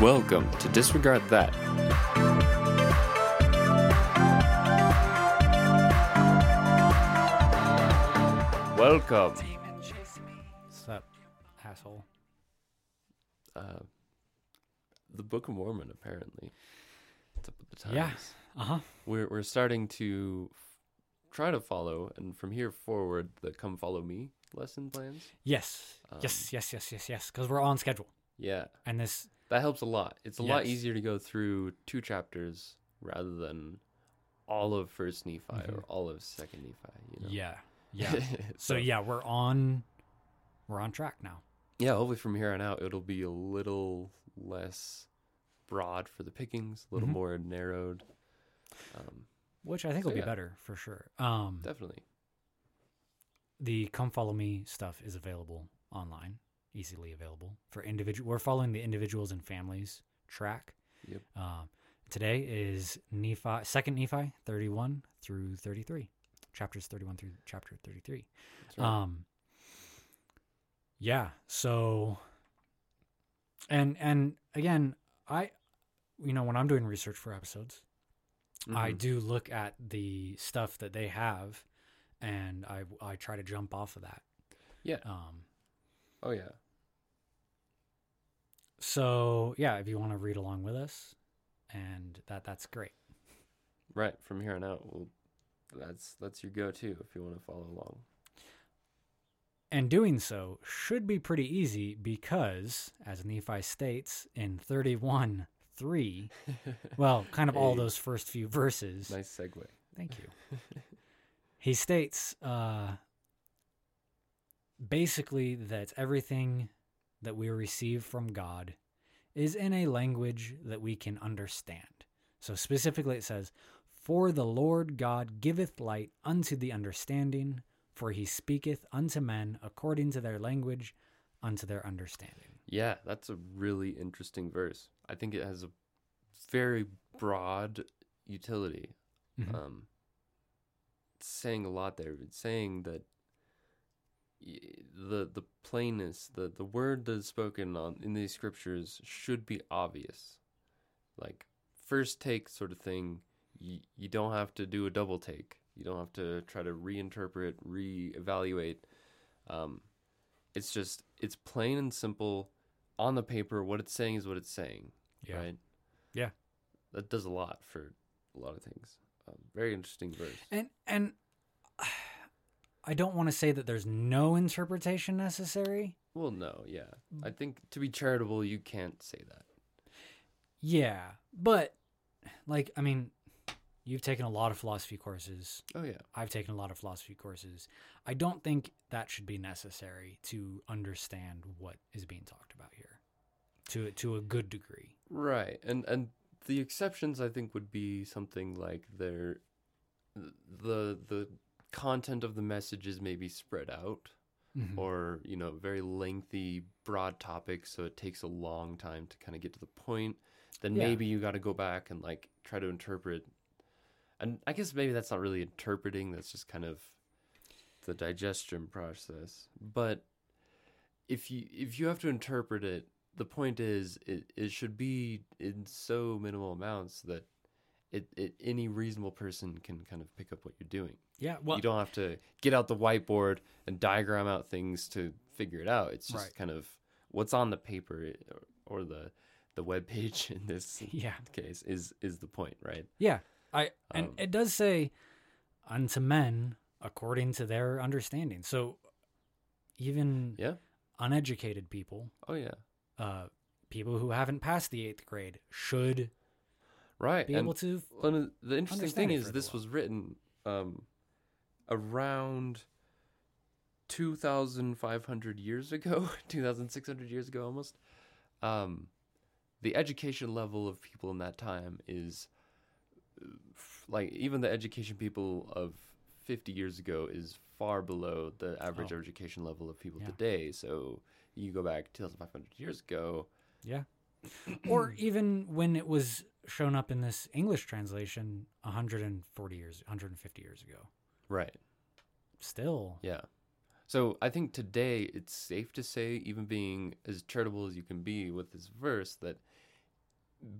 Welcome to Disregard That. Welcome. What's up, asshole? Uh, the Book of Mormon, apparently. What's up with the times? Yeah. Uh huh. We're, we're starting to f- try to follow, and from here forward, the Come Follow Me lesson plans. Yes. Um, yes. Yes. Yes. Yes. Yes. Because we're on schedule, Yeah. and this. That helps a lot. It's a lot easier to go through two chapters rather than all of First Nephi or all of Second Nephi. You know? Mm-hmm. Yeah. Yeah. so yeah, we're on. We're on track now. yeah. Hopefully, from here on out, it'll be a little less broad for the pickings, a little Mhm. more narrowed. Um, Which I think So, will be better for sure. Um, definitely. the come follow me stuff is available online, easily available for individual. We're following the individuals and families track. Yep. Um, today is Nephi, second Nephi, thirty-one through thirty-three, chapters thirty-one through chapter thirty-three. Right. Um yeah, so and and again, I you know, when I'm doing research for episodes, I Mhm. do look at the stuff that they have and I I try to jump off of that. Yeah. Um Oh yeah. So yeah, if you want to read along with us and that that's great. Right. From here on out, well, that's that's your go-to if you want to follow along. And doing so should be pretty easy because, as Nephi states in 31 3, well, kind of all those first few verses. Nice segue. Thank you. he states uh, basically that everything that we receive from God is in a language that we can understand. So specifically, it says, For the Lord God giveth light unto the understanding, for he speaketh unto men according to their language, unto their understanding. Yeah, that's a really interesting verse. I think it has a very broad utility. Mhm. Um, it's saying a lot there. It's saying that the the plainness, the the word that is spoken on in these scriptures should be obvious, like first take sort of thing. You you don't have to do a double take. You don't have to try to reinterpret, reevaluate. Um, it's just it's plain and simple on the paper. What it's saying is what it's saying. Yeah. Right. Yeah. That does a lot for a lot of things. Um, very interesting verse. And and I don't want to say that there's no interpretation necessary. Well, no, yeah. I think to be charitable, you can't say that. Yeah, but like I mean, you've taken a lot of philosophy courses. Oh yeah, I've taken a lot of philosophy courses. I don't think that should be necessary to understand what is being talked about here, to to a good degree. right. And and the exceptions, I think, would be something like their the the content of the messages may be spread out, Mhm. or you know, very lengthy, broad topics, so it takes a long time to kind of get to the point. Then Yeah. maybe you got to go back and like try to interpret. And I guess maybe that's not really interpreting. That's just kind of the digestion process. But if you if you have to interpret it, the point is it, it should be in so minimal amounts that it, it any reasonable person can kind of pick up what you're doing. Yeah, well, you don't have to get out the whiteboard and diagram out things to figure it out. It's just Right. kind of what's on the paper or, or the the web page in this yeah, case is is the point, right? yeah. I and Um, it does say unto men according to their understanding. So even Yeah. uneducated people Oh yeah. uh, people who haven't passed the eighth grade should Right. be and able to. And the interesting thing is this was written um, around 2,500 years ago, 2,600 years ago almost. Um, the education level of people in that time is uh, like even the education people of 50 years ago is far below the average Oh. education level of people Yeah. today. So you go back 2,500 years ago. Yeah. or even when it was shown up in this English translation 140 years, 150 years ago. Right. Still, Yeah. So I think today it's safe to say, even being as charitable as you can be with this verse, that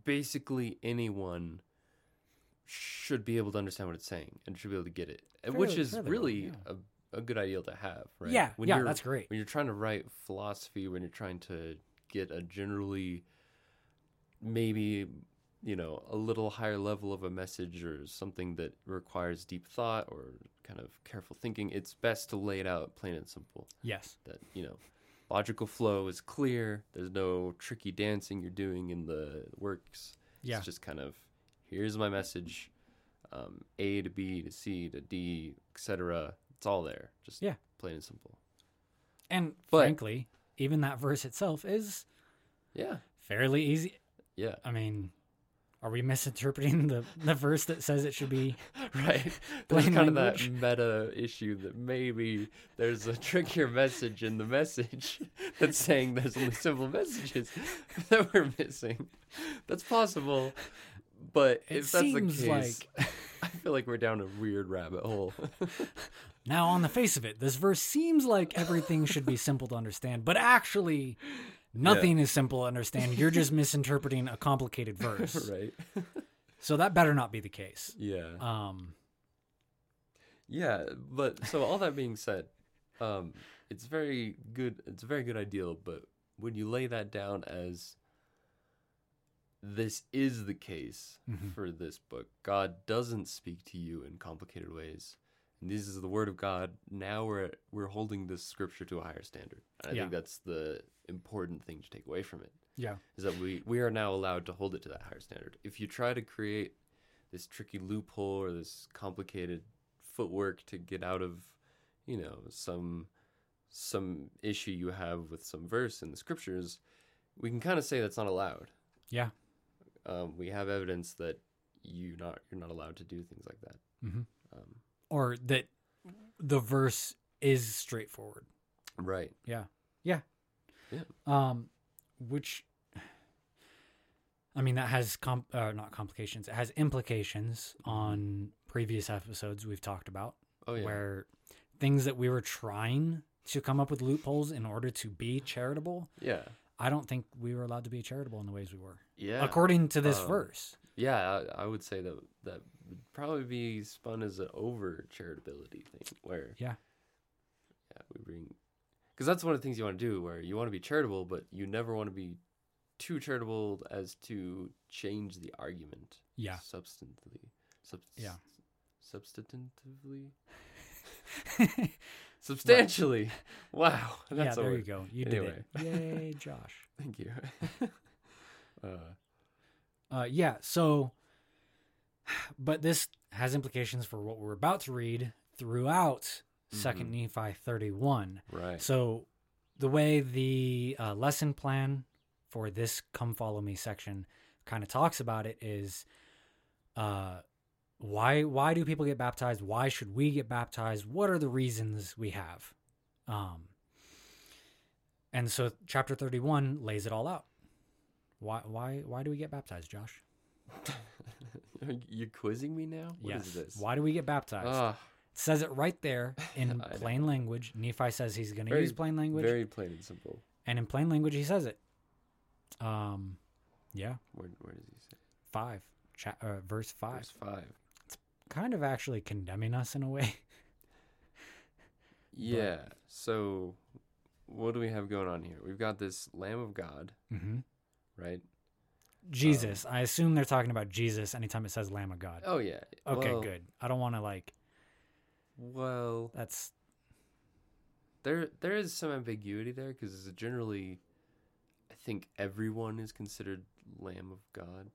basically anyone should be able to understand what it's saying and should be able to get it, eh, and which is fairly really yeah. a, a good ideal to have, right? Yeah, when yeah, you're, that's great. When you're trying to write philosophy, when you're trying to get a generally maybe you know a little higher level of a message or something that requires deep thought or kind of careful thinking, it's best to lay it out plain and simple Yes. that you know logical flow is clear there's no tricky dancing you're doing in the works Yeah. it's just kind of here's my message um, a to b to c to d etc it's all there just Yeah. plain and simple And But- frankly, even that verse itself is yeah fairly easy. yeah I mean, are we misinterpreting the, the verse that says it should be? right there's kind language. of that meta issue that maybe there's a trickier message in the message that's saying there's only simple messages that we're missing that's possible but It if that's the seems case i feel like we're down a weird rabbit hole Now, on the face of it, this verse seems like everything should be simple to understand, but actually, nothing is simple to understand. You're just misinterpreting a complicated verse. right So that better not be the case. yeah Um, Yeah, but so all that being said, um, it's very good. It's a very good ideal. But when you lay that down as this is the case Mhm. for this book, God doesn't speak to you in complicated ways, and this is the word of God. Now we're we're holding this scripture to a higher standard. And I Yeah. think that's the important thing to take away from it yeah. is that we we are now allowed to hold it to that higher standard. If you try to create this tricky loophole or this complicated footwork to get out of, you know, some some issue you have with some verse in the scriptures, we can kind of say that's not allowed. Yeah. Um, we have evidence that you not you're not allowed to do things like that. Mhm. Um, Or that the verse is straightforward. right. Yeah. Yeah. Yeah. Um, which, I mean, that has comp, uh, not complications. It has implications on previous episodes we've talked about, Oh yeah. where things that we were trying to come up with loopholes in order to be charitable. yeah. I don't think we were allowed to be charitable in the ways we were, Yeah. according to this Um, verse. Yeah, I, I would say that that would probably be spun as an over charitability thing, where Yeah. yeah, we bring because that's one of the things you want to do, where you want to be charitable, but you never want to be too charitable as to change the argument. Yeah. substantively. Subs- Yeah. substantively, substantially. Wow, yeah, that's a there you go. You Anyway. did it. Yay, Josh. Thank you. uh, Uh, yeah. So, but this has implications for what we're about to read throughout Second Nephi thirty-one. right. So, the way the uh, lesson plan for this "Come Follow Me" section kind of talks about it is, uh, why why do people get baptized? Why should we get baptized? What are the reasons we have? Um, and so, chapter thirty-one lays it all out. Why why why do we get baptized, Josh? You're quizzing me now. What is yes. this? Why do we get baptized? It says it right there in plain language. Nephi says he's going to use plain language, very plain and simple. and in plain language he says it. Um, yeah, Where, where does he say? five, cha- uh, verse five, Verse five. It's kind of actually condemning us in a way. Yeah. So, what do we have going on here? We've got this Lamb of God, hmm right? Jesus, I assume they're talking about Jesus anytime it says Lamb of God. Oh yeah. okay, Well- good. I don't want to like Well, that's there there is some ambiguity there because generally, I think everyone is considered Lamb of God,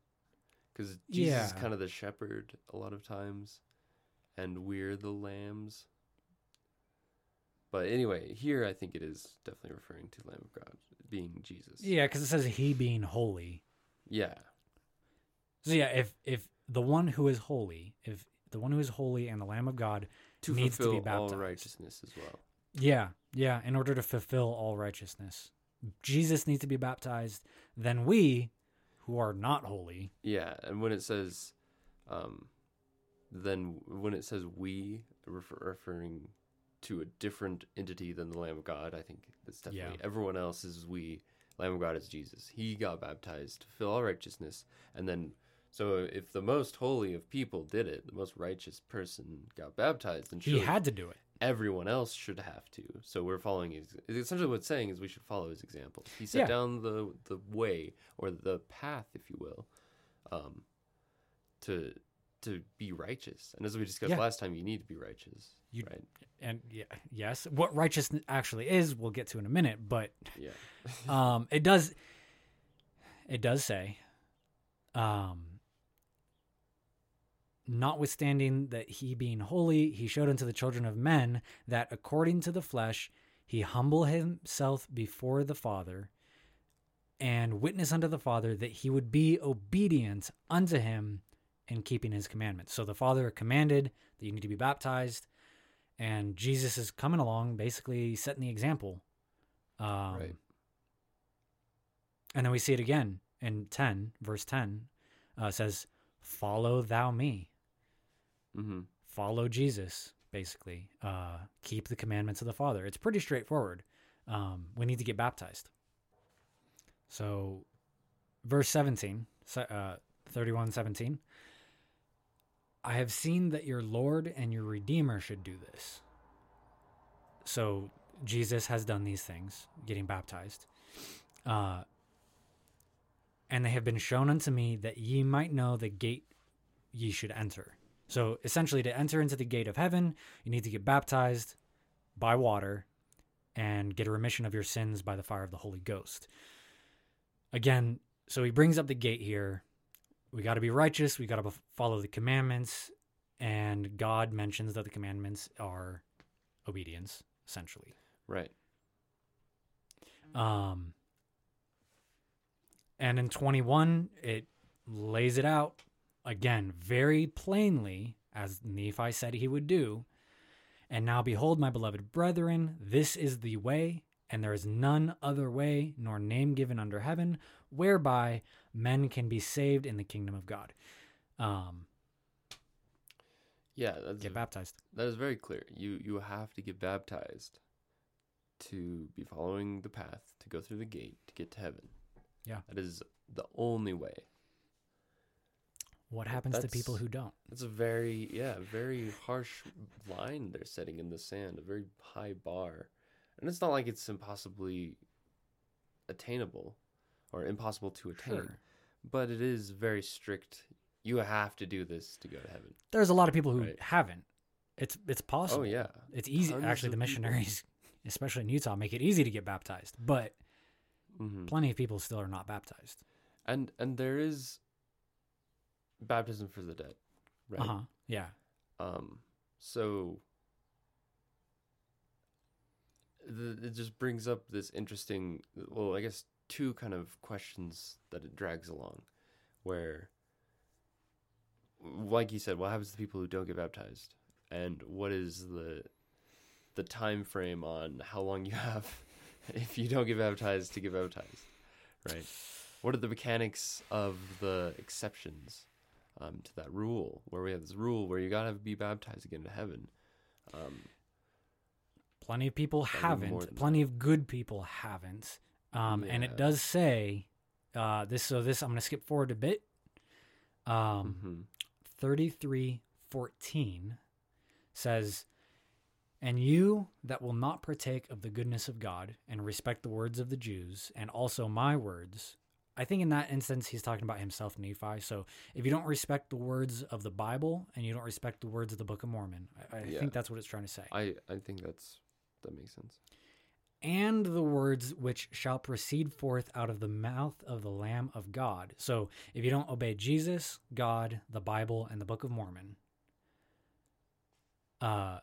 because Jesus is kind of the shepherd a lot of times, and we're the lambs. But anyway, here I think it is definitely referring to Lamb of God being Jesus. yeah, because it says he being holy. Yeah. So yeah, if if the one who is holy, if the one who is holy and the Lamb of God To needs to be all baptized. righteousness as well. Yeah, yeah, in order to fulfill all righteousness. Jesus needs to be baptized, then we, who are not holy, Yeah, and when it says, um, then when it says we, refer- referring to a different entity than the Lamb of God, I think that's definitely Yeah. everyone else is we, Lamb of God is Jesus. He got baptized to fulfill all righteousness, and then so if the most holy of people did it, the most righteous person got baptized, then He had to do it. everyone else should have to. So we're following his. Essentially, what it's saying is we should follow his example. He set Yeah. down the the way or the path, if you will, um, to to be righteous. And as we discussed Yeah. last time, you need to be righteous, You- right? And yeah, yes, what righteousness actually is, we'll get to in a minute. But Yeah. um, it does, it does say, um, notwithstanding that he being holy, he showed unto the children of men that according to the flesh he humble himself before the Father, and witness unto the Father that he would be obedient unto him in keeping his commandments. So the Father commanded that you need to be baptized, and Jesus is coming along, basically setting the example. Um, Right. And then we see it again in 10, verse 10 uh, says, Follow thou me. Hmm Follow Jesus, basically. Uh, keep the commandments of the Father. It's pretty straightforward. Um, we need to get baptized. So, verse 17, uh, 31 17. I have seen that your Lord and your Redeemer should do this. So, Jesus has done these things, getting baptized. Uh, and they have been shown unto me that ye might know the gate ye should enter. So essentially, to enter into the gate of heaven, you need to get baptized by water and get a remission of your sins by the fire of the Holy Ghost. Again, so he brings up the gate here. We got to be righteous. We got to follow the commandments. And God mentions that the commandments are obedience, essentially. Right. Um, and in 21, it lays it out again very plainly, as Nephi said he would do. And now, behold, my beloved brethren, this is the way, and there is none other way, nor name given under heaven, whereby men can be saved in the kingdom of God. Um, Yeah. That's get baptized. that is very clear. You you have to get baptized to be following the path to go through the gate to get to heaven. Yeah. That is the only way. What happens to people who don't? It's a very yeah, very harsh line they're setting in the sand, a very high bar. And it's not like it's impossibly attainable or impossible to attain, Sure. but it is very strict. You have to do this to go to heaven. There's a lot of people who Right. haven't. It's it's possible. Oh yeah. It's easy. Tons Actually, the missionaries, especially in Utah, make it easy to get baptized. But hmm plenty of people still are not baptized. And and there is baptism for the dead, right? Uh huh. Yeah. Um, so the, it just brings up this interesting, well, I guess two kind of questions that it drags along, where, like you said, what happens to people who don't get baptized, and what is the the time frame on how long you have if you don't get baptized to get baptized, right? What are the mechanics of the exceptions? Um, to that rule, where we have this rule where you gotta be baptized again to get into heaven. Um, Plenty of people haven't. Plenty of good people haven't. Um, and it does say uh, this. So this I'm going to skip forward a bit. Um, mhm. 33:14 says, "And you that will not partake of the goodness of God and respect the words of the Jews and also my words." I think in that instance he's talking about himself Nephi. So if you don't respect the words of the Bible and you don't respect the words of the Book of Mormon, I, I Yeah. think that's what it's trying to say. I I think that's that makes sense. and the words which shall proceed forth out of the mouth of the Lamb of God. So if you don't obey Jesus, God, the Bible, and the Book of Mormon, uh,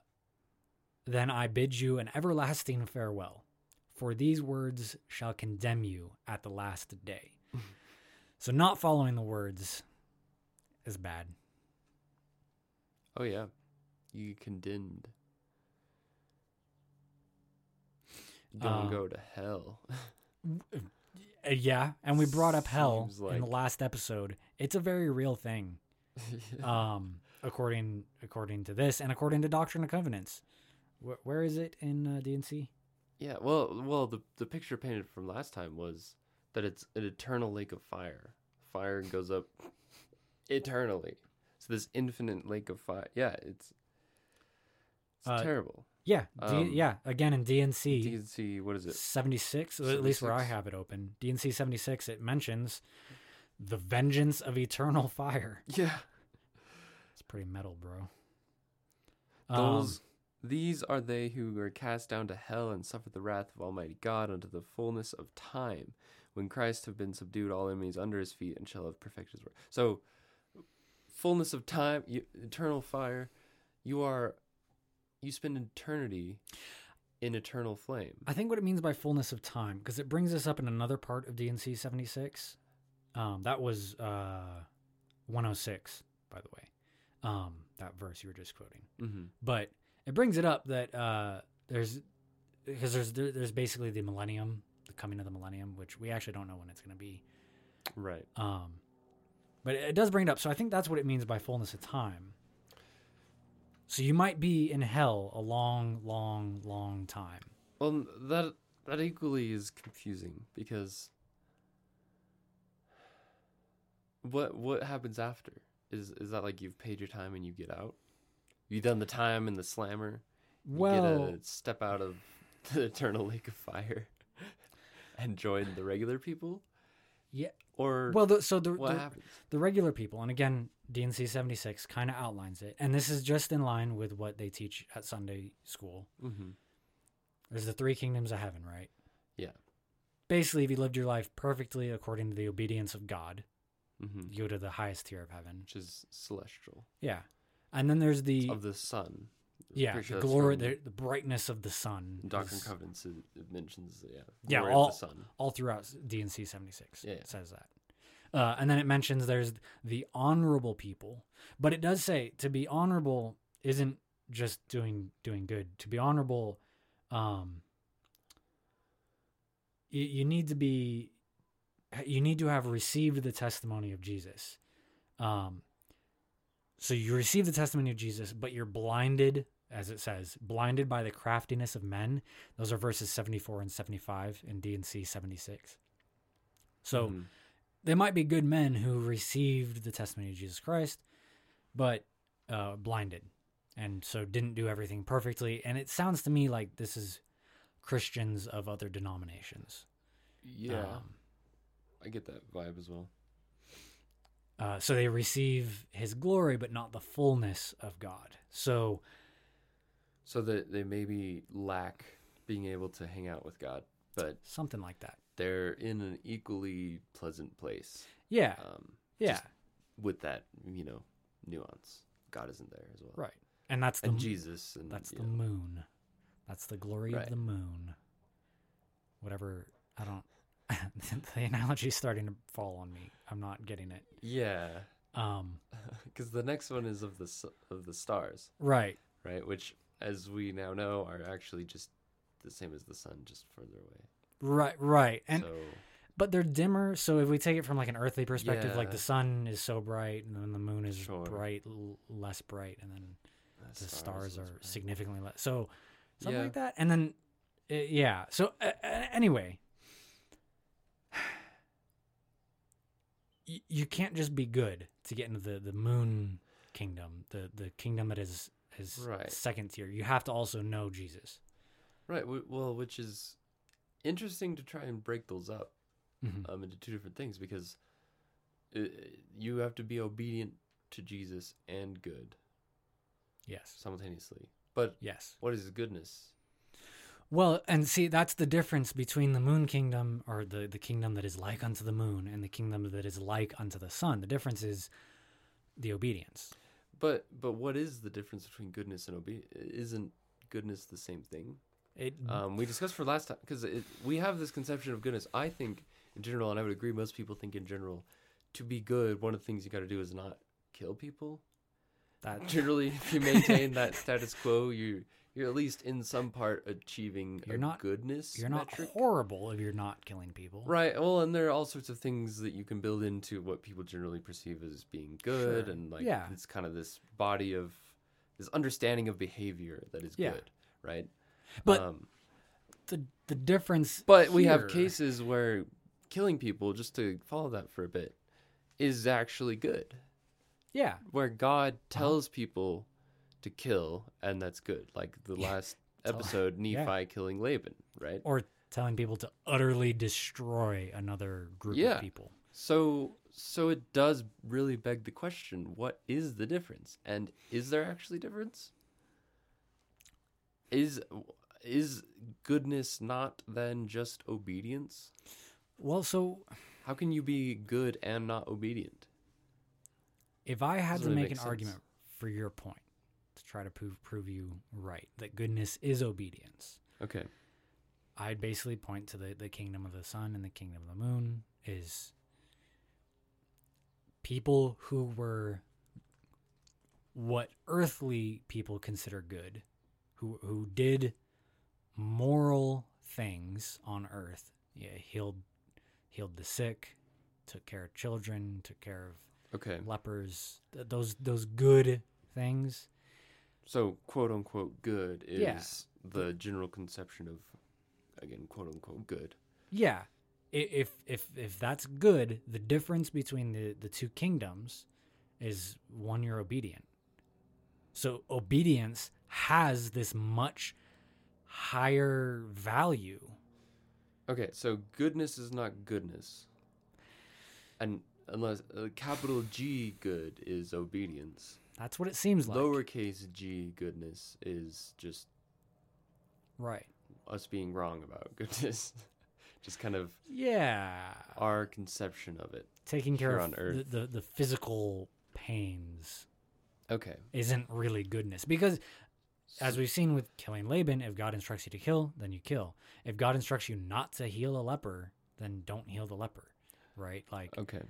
then I bid you an everlasting farewell, for these words shall condemn you at the last day. So not following the words is bad. Oh yeah, you condemned. Don't Uh, go to hell. Uh, yeah, and we brought up hell Seems in the last episode. It's a very real thing. um, according according to this and according to Doctrine and Covenants. Wh- where is it in uh, D&C? yeah. Well, well, the the picture painted from last time was that it's an eternal lake of fire. Fire goes up eternally. So this infinite lake of fire. Yeah, it's it's Uh, terrible. Yeah, D- Um, yeah. Again, in D&C D&C, what is it? 76, at least where I have it open, D&C 76, it mentions the vengeance of eternal fire. Yeah. It's pretty metal, bro. Um, Those these are they who are cast down to hell and suffer the wrath of Almighty God unto the fullness of time, when Christ have been subdued all enemies under his feet and shall have perfected his work. So fullness of time, you, eternal fire, you are you spend eternity in eternal flame. I think what it means by fullness of time, because it brings us up in another part of D&C 76. Um, that was uh, 106, by the way, um, that verse you were just quoting. Mm-hmm. But it brings it up that uh, there's because there's there, there's basically the millennium, coming of the millennium, which we actually don't know when it's going to be. Right. Um, but it does bring it up. So I think that's what it means by fullness of time. So you might be in hell a long, long, long time. Well, that that equally is confusing because what what happens after is is that like you've paid your time and you get out? You done the time in the slammer? You Well, get a step out of the eternal lake of fire and join the regular people, yeah. or Well, the, so the, the the regular people, and again, D&C seventy six kind of outlines it, and this is just in line with what they teach at Sunday school. Mm-hmm. There's the three kingdoms of heaven, right? Yeah. Basically, if you lived your life perfectly according to the obedience of God, Mm-hmm. you go to the highest tier of heaven. Which is celestial Yeah, and then there's the of the sun. Yeah sure the glory, the, the brightness of the sun. Doctrine and Covenants. It, it mentions yeah, Yeah, all- of the sun. all throughout D&C 76 Yeah, yeah. says that. Uh, and then it mentions there's the honorable people, but it does say to be honorable isn't just doing doing good. To be honorable, um, you, you need to be, you need to have received the testimony of Jesus. Um, so you receive the testimony of Jesus, but you're blinded, as it says, blinded by the craftiness of men. Those are verses 74 and 75 in D&C 76. So Mhm. they might be good men who received the testimony of Jesus Christ, but uh, blinded, and so didn't do everything perfectly. And it sounds to me like this is Christians of other denominations. yeah, Um, I get that vibe as well. uh, so they receive His glory, but not the fullness of God. So So that they maybe lack being able to hang out with God, but something like that. they're in an equally pleasant place. Yeah, Um, yeah, with that, you know, nuance. God isn't there as well. right. And that's the And Jesus and That's the know, moon. That's the glory Right. of the moon. Whatever. I don't. the analogy's starting to fall on me. I'm not getting it. Yeah, Um. because the next one is of the of the stars, Right. right? Which, as we now know, are actually just the same as the sun, just further away. Right. Right. And so but they're dimmer. So if we take it from like an earthly perspective, like the sun is so bright, and then the moon is Sure. bright, l- less bright, and then the stars, is are right. significantly less. So something Yeah. like that. And then, uh, yeah. So uh, anyway, you can't just be good to get into the the moon kingdom, the the kingdom that is is Right. second tier. You have to also know Jesus. Right. Well, which is interesting to try and break those up Mhm. um, into two different things because uh you have to be obedient to Jesus and good Yes. simultaneously. But Yes. what is goodness? Well, and see, that's the difference between the moon kingdom or the, the kingdom that is like unto the moon and the kingdom that is like unto the sun. The difference is the obedience. But but what is the difference between goodness and obedience? Isn't goodness the same thing? It Um, we discussed for last time because we have this conception of goodness. I think in general, and I would agree, most people think in general, to be good, one of the things you got to do is not kill people. That Generally, if you maintain that status quo, you you're at least in some part achieving You're a not- goodness. you're not metric. horrible if you're not killing people. Right. Well, and there are all sorts of things that you can build into what people generally perceive as being good, Sure. and like Yeah. it's kind of this body of this understanding of behavior that is Yeah. good, right? But um, the the difference but we have cases where killing people, just to follow that for a bit, is actually good. Yeah. Where God uh-huh. tells people to kill, and that's good. Like the last episode, Nephi yeah. killing Laban, right? Or telling people to utterly destroy another group Yeah. of people. So, so it does really beg the question: What is the difference? And is there actually difference? Is is goodness not then just obedience? Well, so How can you be good and not obedient? If I had Doesn't to really make make an sense. argument for your point to try to prove prove you right that goodness is obedience, Okay. I'd basically point to the, the kingdom of the sun and the kingdom of the moon is people who were what earthly people consider good, who who did moral things on earth. Yeah, healed healed the sick, took care of children, took care of Okay. lepers, th- those those good things. So, quote unquote good is Yeah. the general conception of, again, quote unquote good. Yeah. I- If if if that's good, the difference between the the two kingdoms is one you're obedient. So obedience has this much higher value. Okay, so goodness is not goodness. And unless uh, capital G good is obedience, That's what it seems like. lowercase g goodness is just Right. us being wrong about goodness. just kind of Yeah. our conception of it. Taking care of on Earth. The, the the physical pains Okay. isn't really goodness because as we've seen with killing Laban, if God instructs you to kill, then you kill. If God instructs you not to heal a leper, then don't heal the leper. Right? Like Okay.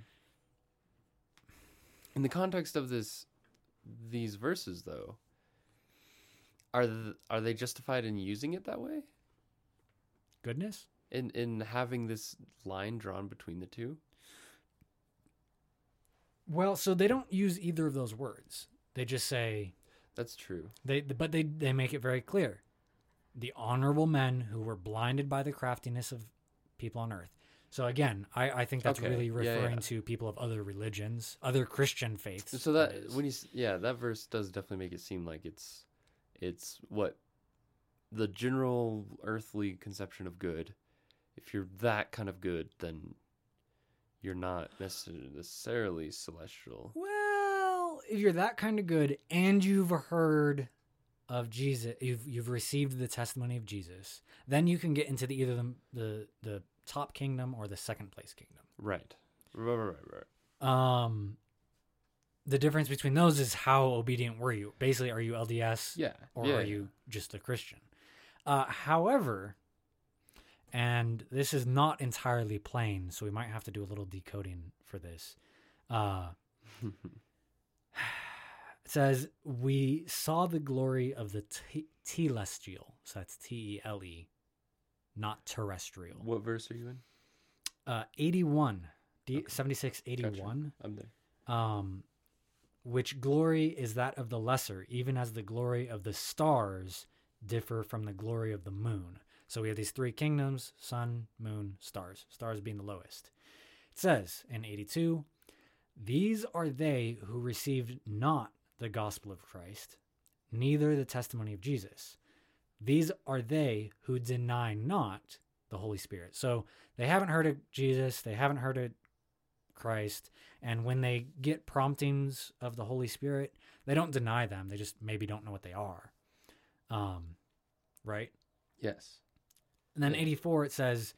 In the context of this, these verses, though, are th- are they justified in using it that way? goodness? In in having this line drawn between the two? Well, so they don't use either of those words. They just say That's true. they but they they make it very clear. The honorable men who were blinded by the craftiness of people on earth. So again, I, I think that's Okay. really referring yeah. to people of other religions, other Christian faiths. So that, when you yeah, that verse does definitely make it seem like it's it's what the general earthly conception of good. If you're that kind of good, then you're not necessarily celestial. Well, if you're that kind of good and you've heard of Jesus, you've you've received the testimony of Jesus, then you can get into the either the the, the top kingdom or the second place kingdom. Right. Right, right, right, right. Um, the difference between those is how obedient were you? Basically, are you LDS Yeah. or yeah, are yeah. you just a Christian? Uh, however, and this is not entirely plain, so we might have to do a little decoding for this. Uh, it says, We saw the glory of the te- telestial. So that's T E L E, not terrestrial. What verse are you in? Uh, 81, D- Okay. 76, 81. I'm there. Um, which glory is that of the lesser, even as the glory of the stars differ from the glory of the moon. So we have these three kingdoms sun, moon, stars, stars being the lowest. It says in 82 These are they who received not the gospel of Christ, neither the testimony of Jesus. These are they who deny not the Holy Spirit. So they haven't heard of Jesus, they haven't heard of Christ, and when they get promptings of the Holy Spirit, they don't deny them. They just maybe don't know what they are. Um, right? Yes. And then 84 it says,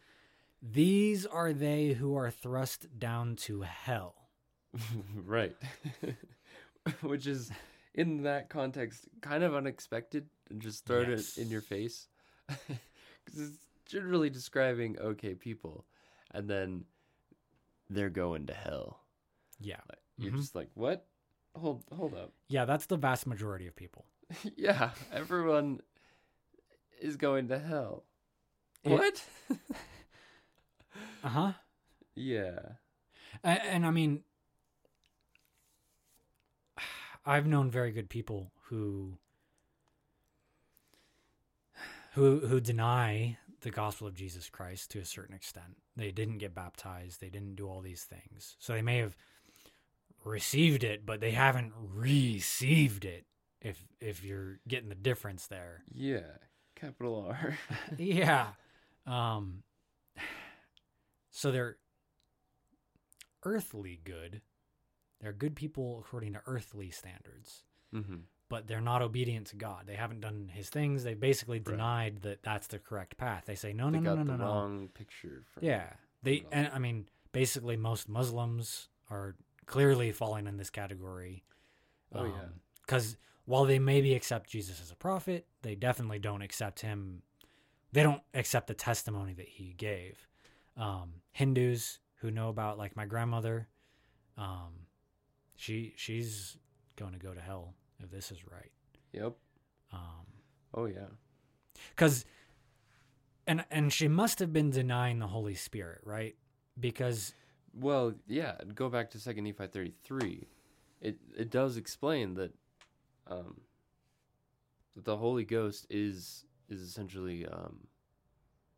"These are they who are thrust down to hell." right. Which is in that context kind of unexpected and just thrown Yes. it in your face. Cuz it's generally describing okay people and then they're going to hell. Yeah. You're Mhm. just like, "What? Hold hold up." Yeah, that's the vast majority of people. yeah, everyone is going to hell. What? Uh-huh. yeah. And, and I mean I've known very good people who who who deny the gospel of Jesus Christ to a certain extent. They didn't get baptized, they didn't do all these things. So they may have received it, but they haven't received it if if you're getting the difference there. Yeah, capital R. yeah. Um so they're earthly good. They're good people according to earthly standards, mm-hmm. But they're not obedient to God. They haven't done his things. They basically Right. denied that that's the correct path. They say no, they no, no, no, no, wrong picture. From Yeah. They and I mean basically most Muslims are clearly falling in this category. Oh, yeah. Cuz while they maybe accept Jesus as a prophet, they definitely don't accept him they don't accept the testimony that he gave. Um Hindus who know about like my grandmother um she she's going to go to hell if this is right. Yep. Um Oh yeah. because and and she must have been denying the holy spirit right because Well, yeah. Go back to Second Nephi thirty three. It it does explain that, um, that the Holy Ghost is is essentially um,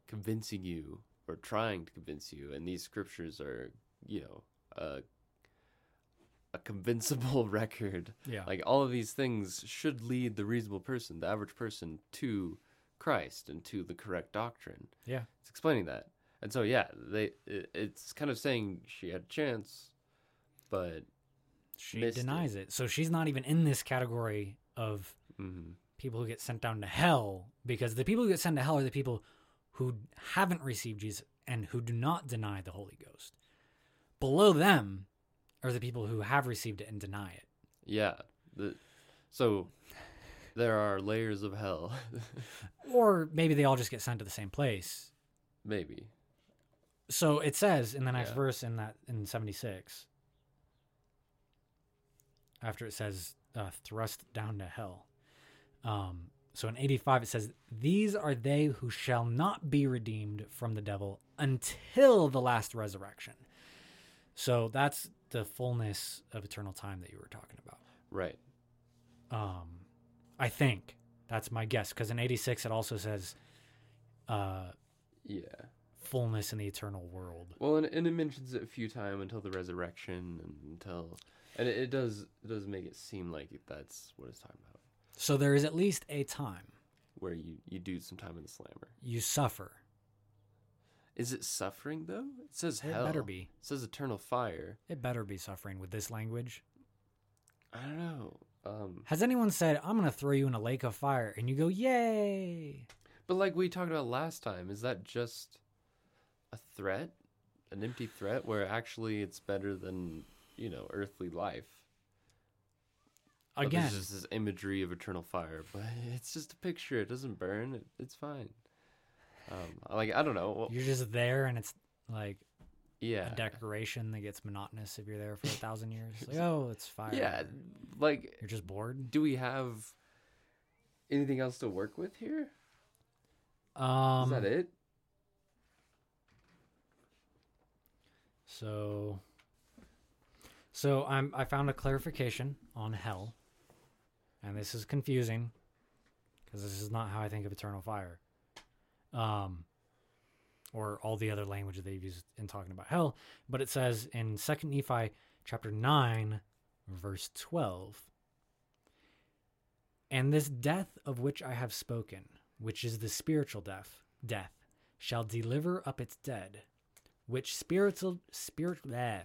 convincing you or trying to convince you, and these scriptures are you know a a convincible record. yeah Like all of these things should lead the reasonable person, the average person, to Christ and to the correct doctrine. yeah It's explaining that. And so yeah, they it, it's kind of saying she had a chance, but she missed it. denies it. so she's not even in this category of mhm. people who get sent down to hell because the people who get sent to hell are the people who haven't received jesus and who do not deny the holy ghost below them are the people who have received it and deny it. Yeah, the so there are layers of hell, or maybe they all just get sent to the same place. Maybe. so it says in the next Yeah. verse in that in 76 after it says uh, thrust down to hell. Um, so in 85 it says these are they who shall not be redeemed from the devil until the last resurrection. So that's the fullness of eternal time that you were talking about Right. um, i think that's my guess because in 86 it also says uh, Yeah. fullness in the eternal world Well, and, and it mentions it a few times until the resurrection and until, and it, it does it does make it seem like that's what it's talking about, So there is at least a time where you you do some time in the slammer. you suffer. Is it suffering though? It says It hell. better be. It says eternal fire. It better be suffering with this language. I don't know. Um, Has anyone said, I'm going to throw you in a lake of fire? And you go, yay. but like we talked about last time, is that just a threat, an empty threat, where actually it's better than you know earthly life? Again, there's just this imagery of eternal fire, but it's just a picture. It doesn't burn. It, it's fine. Um, like I don't know. Well, you're just there and it's like yeah, a decoration that gets monotonous if you're there for a thousand years. Like, oh, it's fire. yeah. Like, You're just bored. do we have anything else to work with here? Um, Is that it? So, so I'm I found a clarification on hell, and this is confusing because this is not how I think of eternal fire, um, or all the other language they've used in talking about hell. But it says in Second Nephi chapter nine, verse twelve. And this death of which I have spoken, which is the spiritual death, death, shall deliver up its dead, which spiritual spiritual bleh.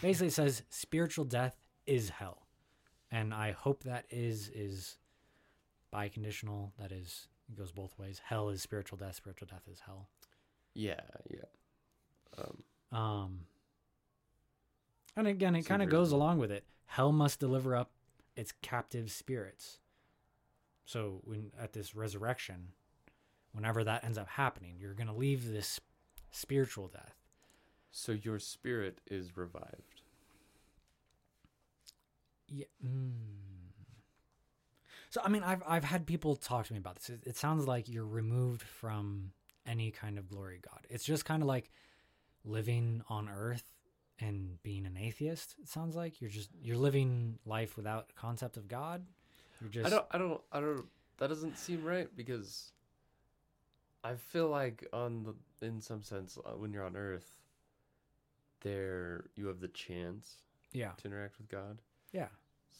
basically says spiritual death is hell and i hope that is is biconditional that is it goes both ways hell is spiritual death spiritual death is hell Yeah, yeah. Um, um and again it kind of goes along with it hell must deliver up its captive spirits so when at this resurrection whenever that ends up happening you're going to leave this spiritual death so your spirit is revived. Yeah. Mm. So I mean, I've I've had people talk to me about this. It, it sounds like you're removed from any kind of glory God. It's just kind of like living on Earth and being an atheist. It sounds like you're just you're living life without a concept of God. You're just I don't. I don't. I don't. That doesn't seem right because I feel like on the in some sense uh, when you're on Earth, there you have the chance Yeah. to interact with God. Yeah.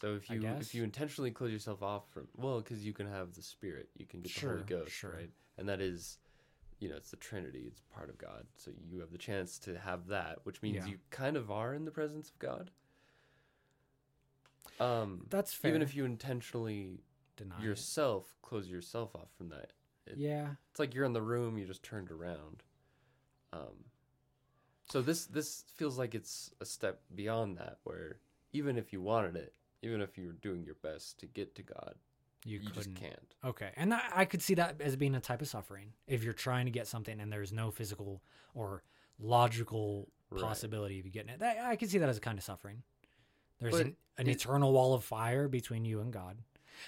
So if you if you intentionally close yourself off from well, because you can have the Spirit, you can get the Holy Ghost, sure. right? And that is, you know, it's the Trinity. It's part of God. So you have the chance to have that, which means Yeah. you kind of are in the presence of God. Um, That's fair. even if you intentionally deny it. yourself close yourself off from that, it- Yeah. it's like you're in the room, you just turned around. Um, so this this feels like it's a step beyond that, where even if you wanted it, even if you're doing your best to get to God, You, you, just can't. Okay. And I, I could see that as being a type of suffering. If you're trying to get something and there's no physical or logical Right. possibility of you getting it, that, I could see that as a kind of suffering. There's But an, an it- eternal wall of fire between you and God.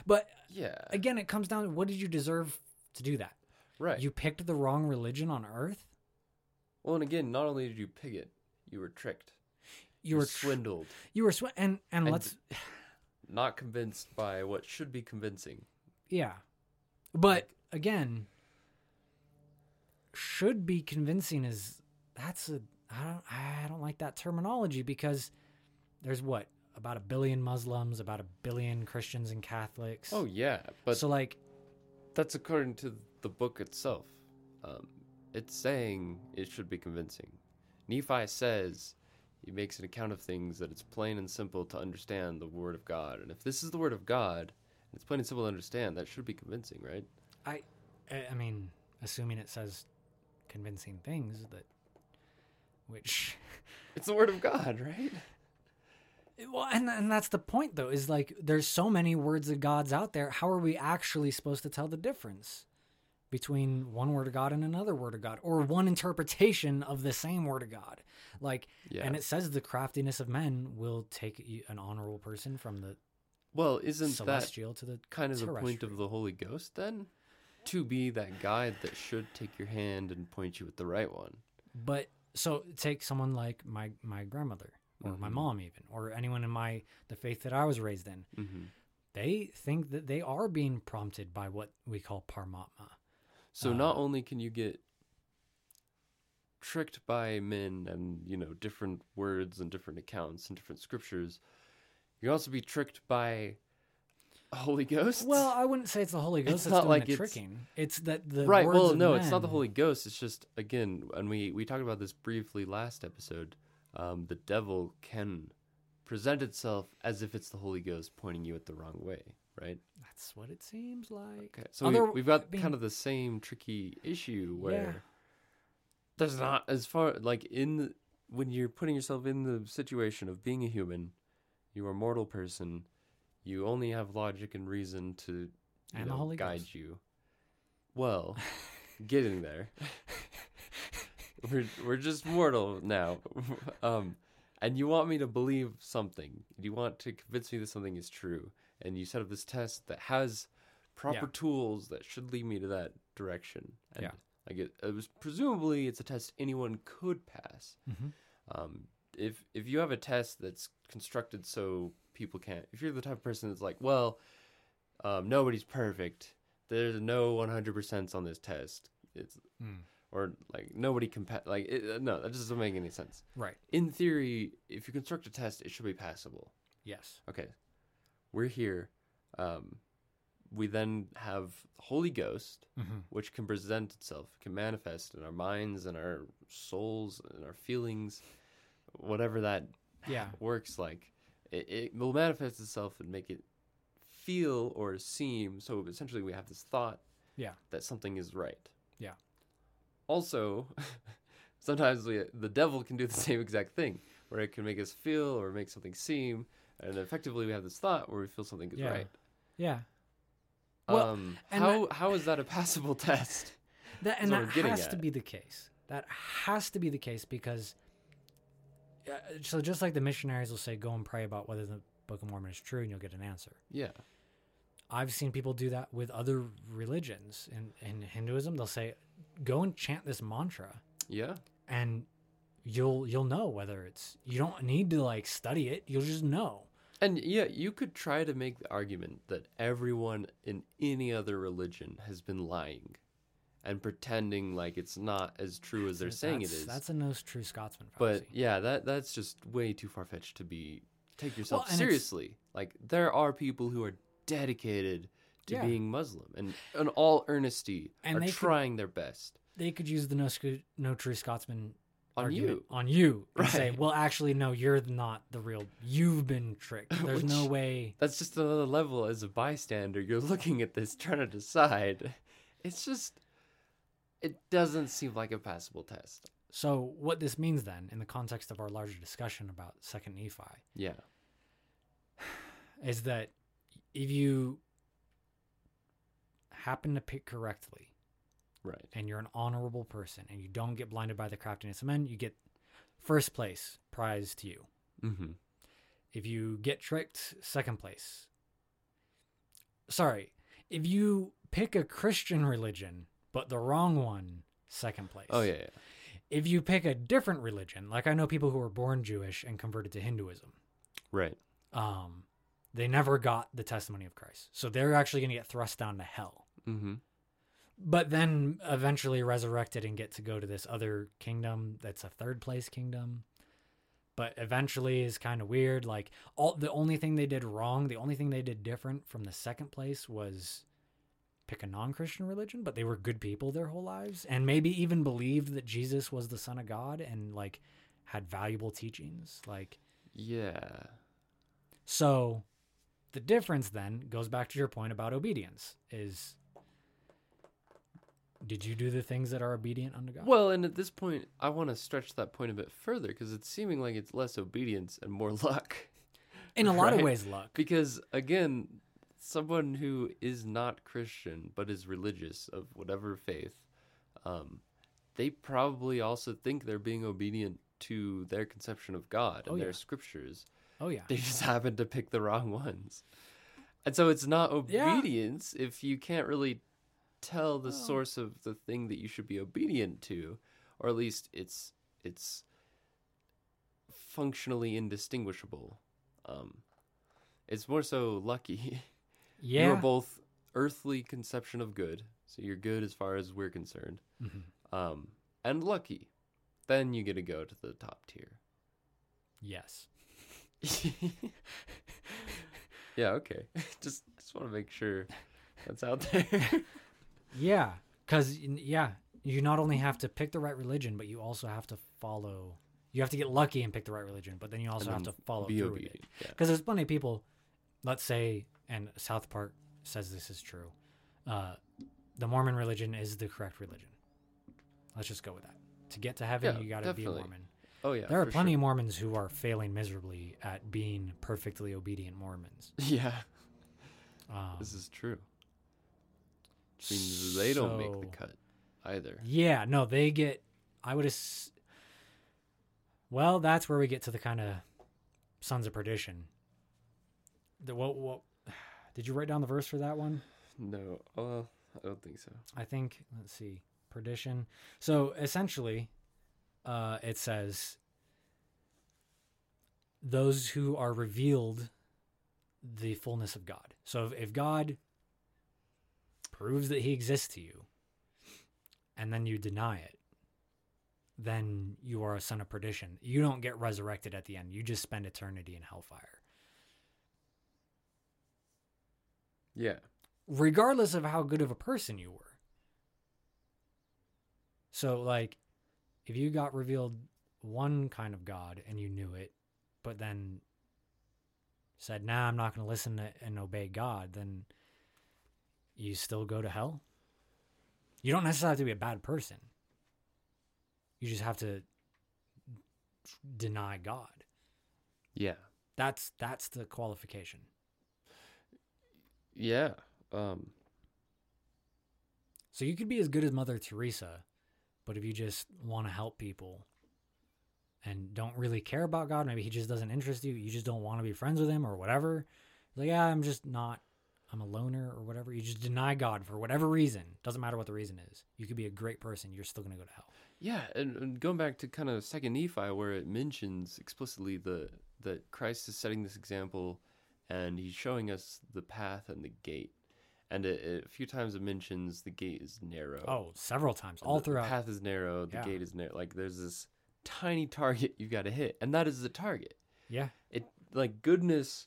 But Yeah, again, it comes down to what did you deserve to do that? right. You picked the wrong religion on earth. well, and again, not only did you pick it, you were tricked. You were tr- swindled, you were sw- and and, And- let's not convinced by what should be convincing. yeah. But again, should be convincing is that's a I don't I don't like that terminology because there's what about a billion Muslims, about a billion Christians and Catholics. Oh yeah, but so like that's according to the book itself. Um, it's saying it should be convincing. Nephi says he makes an account of things that it's plain and simple to understand the word of God. And if this is the word of God, and it's plain and simple to understand, that should be convincing, right? I I I mean, assuming it says convincing things that which It's the word of God, right? Well, and and that's the point though. Is like there's so many words of God's out there. How are we actually supposed to tell the difference between one word of God and another word of God, or one interpretation of the same word of God? Like, Yeah. and it says the craftiness of men will take an honorable person from the well, isn't that celestial to the kind of the point of the Holy Ghost then? To be that guide that should take your hand and point you at the right one. But so take someone like my my grandmother or my Mhm. mom even or anyone in my the faith that I was raised in. hmm They think that they are being prompted by what we call parmatma. So not Uh, only can you get tricked by men and you know different words and different accounts and different scriptures, you can also be tricked by Holy Ghost. Well, I wouldn't say it's the Holy Ghost It's that's not doing like the it's- tricking. It's that the right. Well, no, it's not the Holy Ghost. It's just again, and we we talked about this briefly last episode. Um, the devil can present itself as if it's the Holy Ghost pointing you at the wrong way, right? That's what it seems like. Okay, so Other- we, we've got I mean- kind of the same tricky issue where Yeah. there's not as far like in the, when you're putting yourself in the situation of being a human, you are a mortal person. You only have logic and reason to you know, guide Ghost. you. Well, getting there. we're we're just mortal now. um, and you want me to believe something. You want to convince me that something is true, and you set up this test that has proper Yeah. tools that should lead me to that direction. And Yeah. like it, it was presumably it's a test anyone could pass. Mhm. Um, if if you have a test that's constructed so people can't, if you're the type of person that's like, well, um, nobody's perfect. There's no 100% on this test. It's Mm. or like nobody can pa- like it, uh, no, that doesn't make any sense. Right. In theory, if you construct a test, it should be passable. Yes. Okay, we're here. Um, we then have the Holy Ghost, Mhm. which can present itself, can manifest in our minds and our souls and our feelings, whatever that Yeah. works like. It, it will manifest itself and make it feel or seem. So essentially, we have this thought Yeah. that something is right. Yeah. Also, sometimes we, the devil can do the same exact thing, where it can make us feel or make something seem, and effectively we have this thought where we feel something is Yeah. right. Yeah. Well, um, how how is that a passable test? That and that has to be the case. That has to be the case because uh, so just like the missionaries will say go and pray about whether the Book of Mormon is true and you'll get an answer. Yeah. I've seen people do that with other religions. In in Hinduism, they'll say go and chant this mantra Yeah. and you'll you'll know whether it's you don't need to like study it, you'll just know. And yeah, you could try to make the argument that everyone in any other religion has been lying and pretending like it's not as true as they're saying it That's- is. That's a no true Scotsman but yeah, that that's just way too far fetched to be take yourself it's- seriously. Like there are people who are dedicated to Yeah. being Muslim and in all earnesty And are they could- trying their best they could use the no, no true Scotsman on argument you. on you and say, well, actually, no, you're not the real. You've been tricked. There's no way. That's just another level as a bystander. You're looking at this trying to decide. It's just it doesn't seem like a passable test. So what this means then, in the context of our larger discussion about Second Nephi, Yeah. is that if you happen to pick correctly Right. and you're an honorable person and you don't get blinded by the craftiness of men, you get first place prize to you. Mm-hmm. If you get tricked, second place. Sorry, if you pick a Christian religion but the wrong one, second place. Oh yeah, yeah. If you pick a different religion, like I know people who were born Jewish and converted to Hinduism, Right. um, they never got the testimony of Christ. So they're actually going to get thrust down to hell. Mm-hmm. But then eventually resurrected and get to go to this other kingdom that's a third place kingdom. But eventually is kind of weird. Like all the only thing they did wrong, the only thing they did different from the second place was pick a non-Christian religion, but they were good people their whole lives and maybe even believed that Jesus was the son of God and like had valuable teachings. Like Yeah. so the difference then goes back to your point about obedience is did you do the things that are obedient unto God? Well, and at this point, I want to stretch that point a bit further because it's seeming like it's less obedience and more luck. In a lot of ways, luck. Because again, someone who is not Christian but is religious of whatever faith, um, they probably also think they're being obedient to their conception of God and Oh, their scriptures. Oh yeah. They just happen to pick the wrong ones. And so it's not Yeah. obedience if you can't really tell the Well- source of the thing that you should be obedient to, or at least it's it's functionally indistinguishable. Um, it's more so lucky. Yeah. You're both earthly conception of good, so you're good as far as we're concerned, Mhm. um, and lucky. Then you get to go to the top tier. Yes. yeah, okay. just just want to make sure that's out there. Yeah. Cuz yeah, you not only have to pick the right religion, but you also have to follow you have to get lucky and pick the right religion, but then you also have to follow through with it. obedient. Yeah. Because there's plenty of people, let's say, and South Park says this is true. Uh, the Mormon religion is the correct religion. Let's just go with that. To get to heaven, Yeah, you got to be a. Mormon. Oh yeah. there are plenty sure. of Mormons who are failing miserably at being perfectly obedient Mormons. Yeah, Um, this is true. Which means they don't make the cut either. Yeah, no, they get. I would. Ass- well, that's where we get to the kind of sons of perdition. The what? What? Did you write down the verse for that one? No, well, I don't think so. I think let's see perdition. So essentially, uh, it says those who are revealed the fullness of God. So if, if God proves that He exists to you, and then you deny it, then you are a son of perdition. You don't get resurrected at the end. You just spend eternity in hellfire. Yeah, regardless of how good of a person you were. So, like, if you got revealed one kind of God and you knew it, but then said, nah, I'm not going to listen and obey God, then you still go to hell? You don't necessarily have to be a bad person. You just have to deny God. yeah, That's that's the qualification. yeah. Um, So you could be as good as Mother Teresa, but if you just want to help people and don't really care about God, maybe he just doesn't interest you, you just don't want to be friends with him or whatever. Like, yeah, I'm just not I'm a loner or whatever. You just deny God for whatever reason. Doesn't matter what the reason is. You could be a great person, you're still gonna go to hell. yeah, and, and going back to kind of Second Nephi, where it mentions explicitly the that Christ is setting this example, and he's showing us the path and the gate, and it, it, a few times it mentions the gate is narrow. Oh, several times, all the throughout. path is narrow. The Yeah. gate is narrow. Like there's this tiny target you've got to hit, and that is the target. Yeah, It like goodness,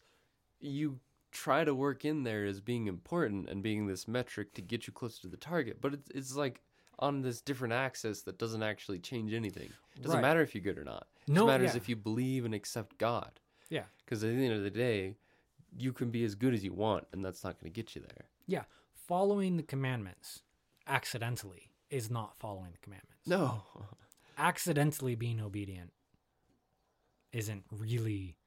you try to work in there as being important and being this metric to get you closer to the target, but it's it's like on this different axis that doesn't actually change anything. It doesn't Right. matter if you're good or not. It No, matters yeah. if you believe and accept God. yeah, Because at the end of the day, you can be as good as you want, and that's not going to get you there. yeah. Following the commandments accidentally is not following the commandments. No. Accidentally being obedient isn't really.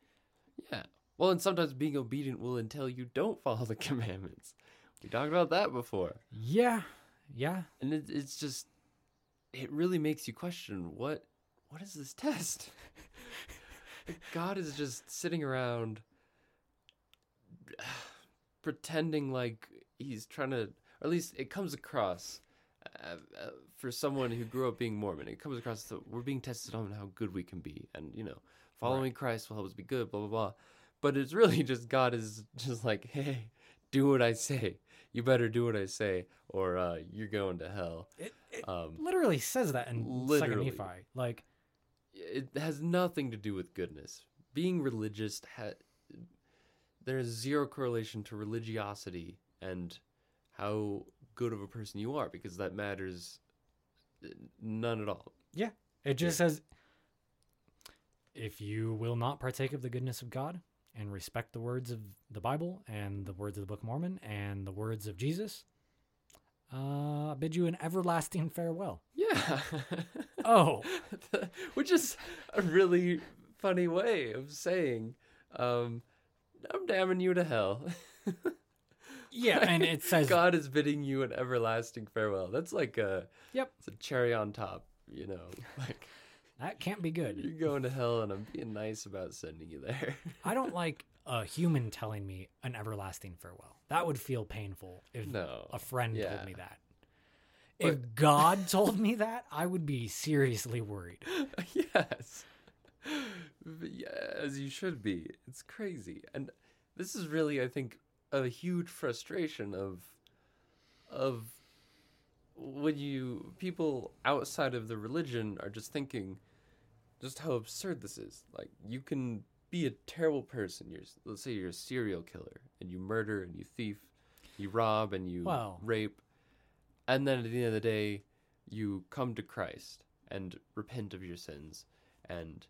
Yeah. Well, and sometimes being obedient will entail you don't follow the commandments. We talked about that before. Yeah, yeah. And it, it's just, it really makes you question what, what is this test? God is just sitting around pretending like he's trying to, or at least it comes across uh, uh, for someone who grew up being Mormon. It comes across that we're being tested on how good we can be, and you know, following Christ will help us be good. Blah blah blah. But it's really just God is just like, hey, do what I say. You better do what I say, or uh, you're going to hell. It, it Um, literally says that in Second. Nephi. Like, it has nothing to do with goodness. Being religious ha- there is zero correlation to religiosity and how good of a person you are because that matters uh, none at all. yeah, it just says if you will not partake of the goodness of God and respect the words of the Bible and the words of the Book of Mormon and the words of Jesus, uh, I bid you an everlasting farewell. Yeah. Oh, Which is a really funny way of saying um I'm damning you to hell. yeah, and it says God is bidding you an everlasting farewell. That's like a Yep. It's a cherry on top, you know. That can't be good. you're going to hell and I'm being nice about sending you there. I don't like a human telling me an everlasting farewell. That would feel painful if no. a friend Yeah. told me that. If God told me that, I would be seriously worried. yes. But yeah, as you should be. It's crazy. And this is really I think a huge frustration of of when you people outside of the religion are just thinking just how absurd this is. Like you can be a terrible person. You're let's say you're a serial killer and you murder and you thief, you rob and you Well- rape, and then at the end of the day, you come to Christ and repent of your sins, and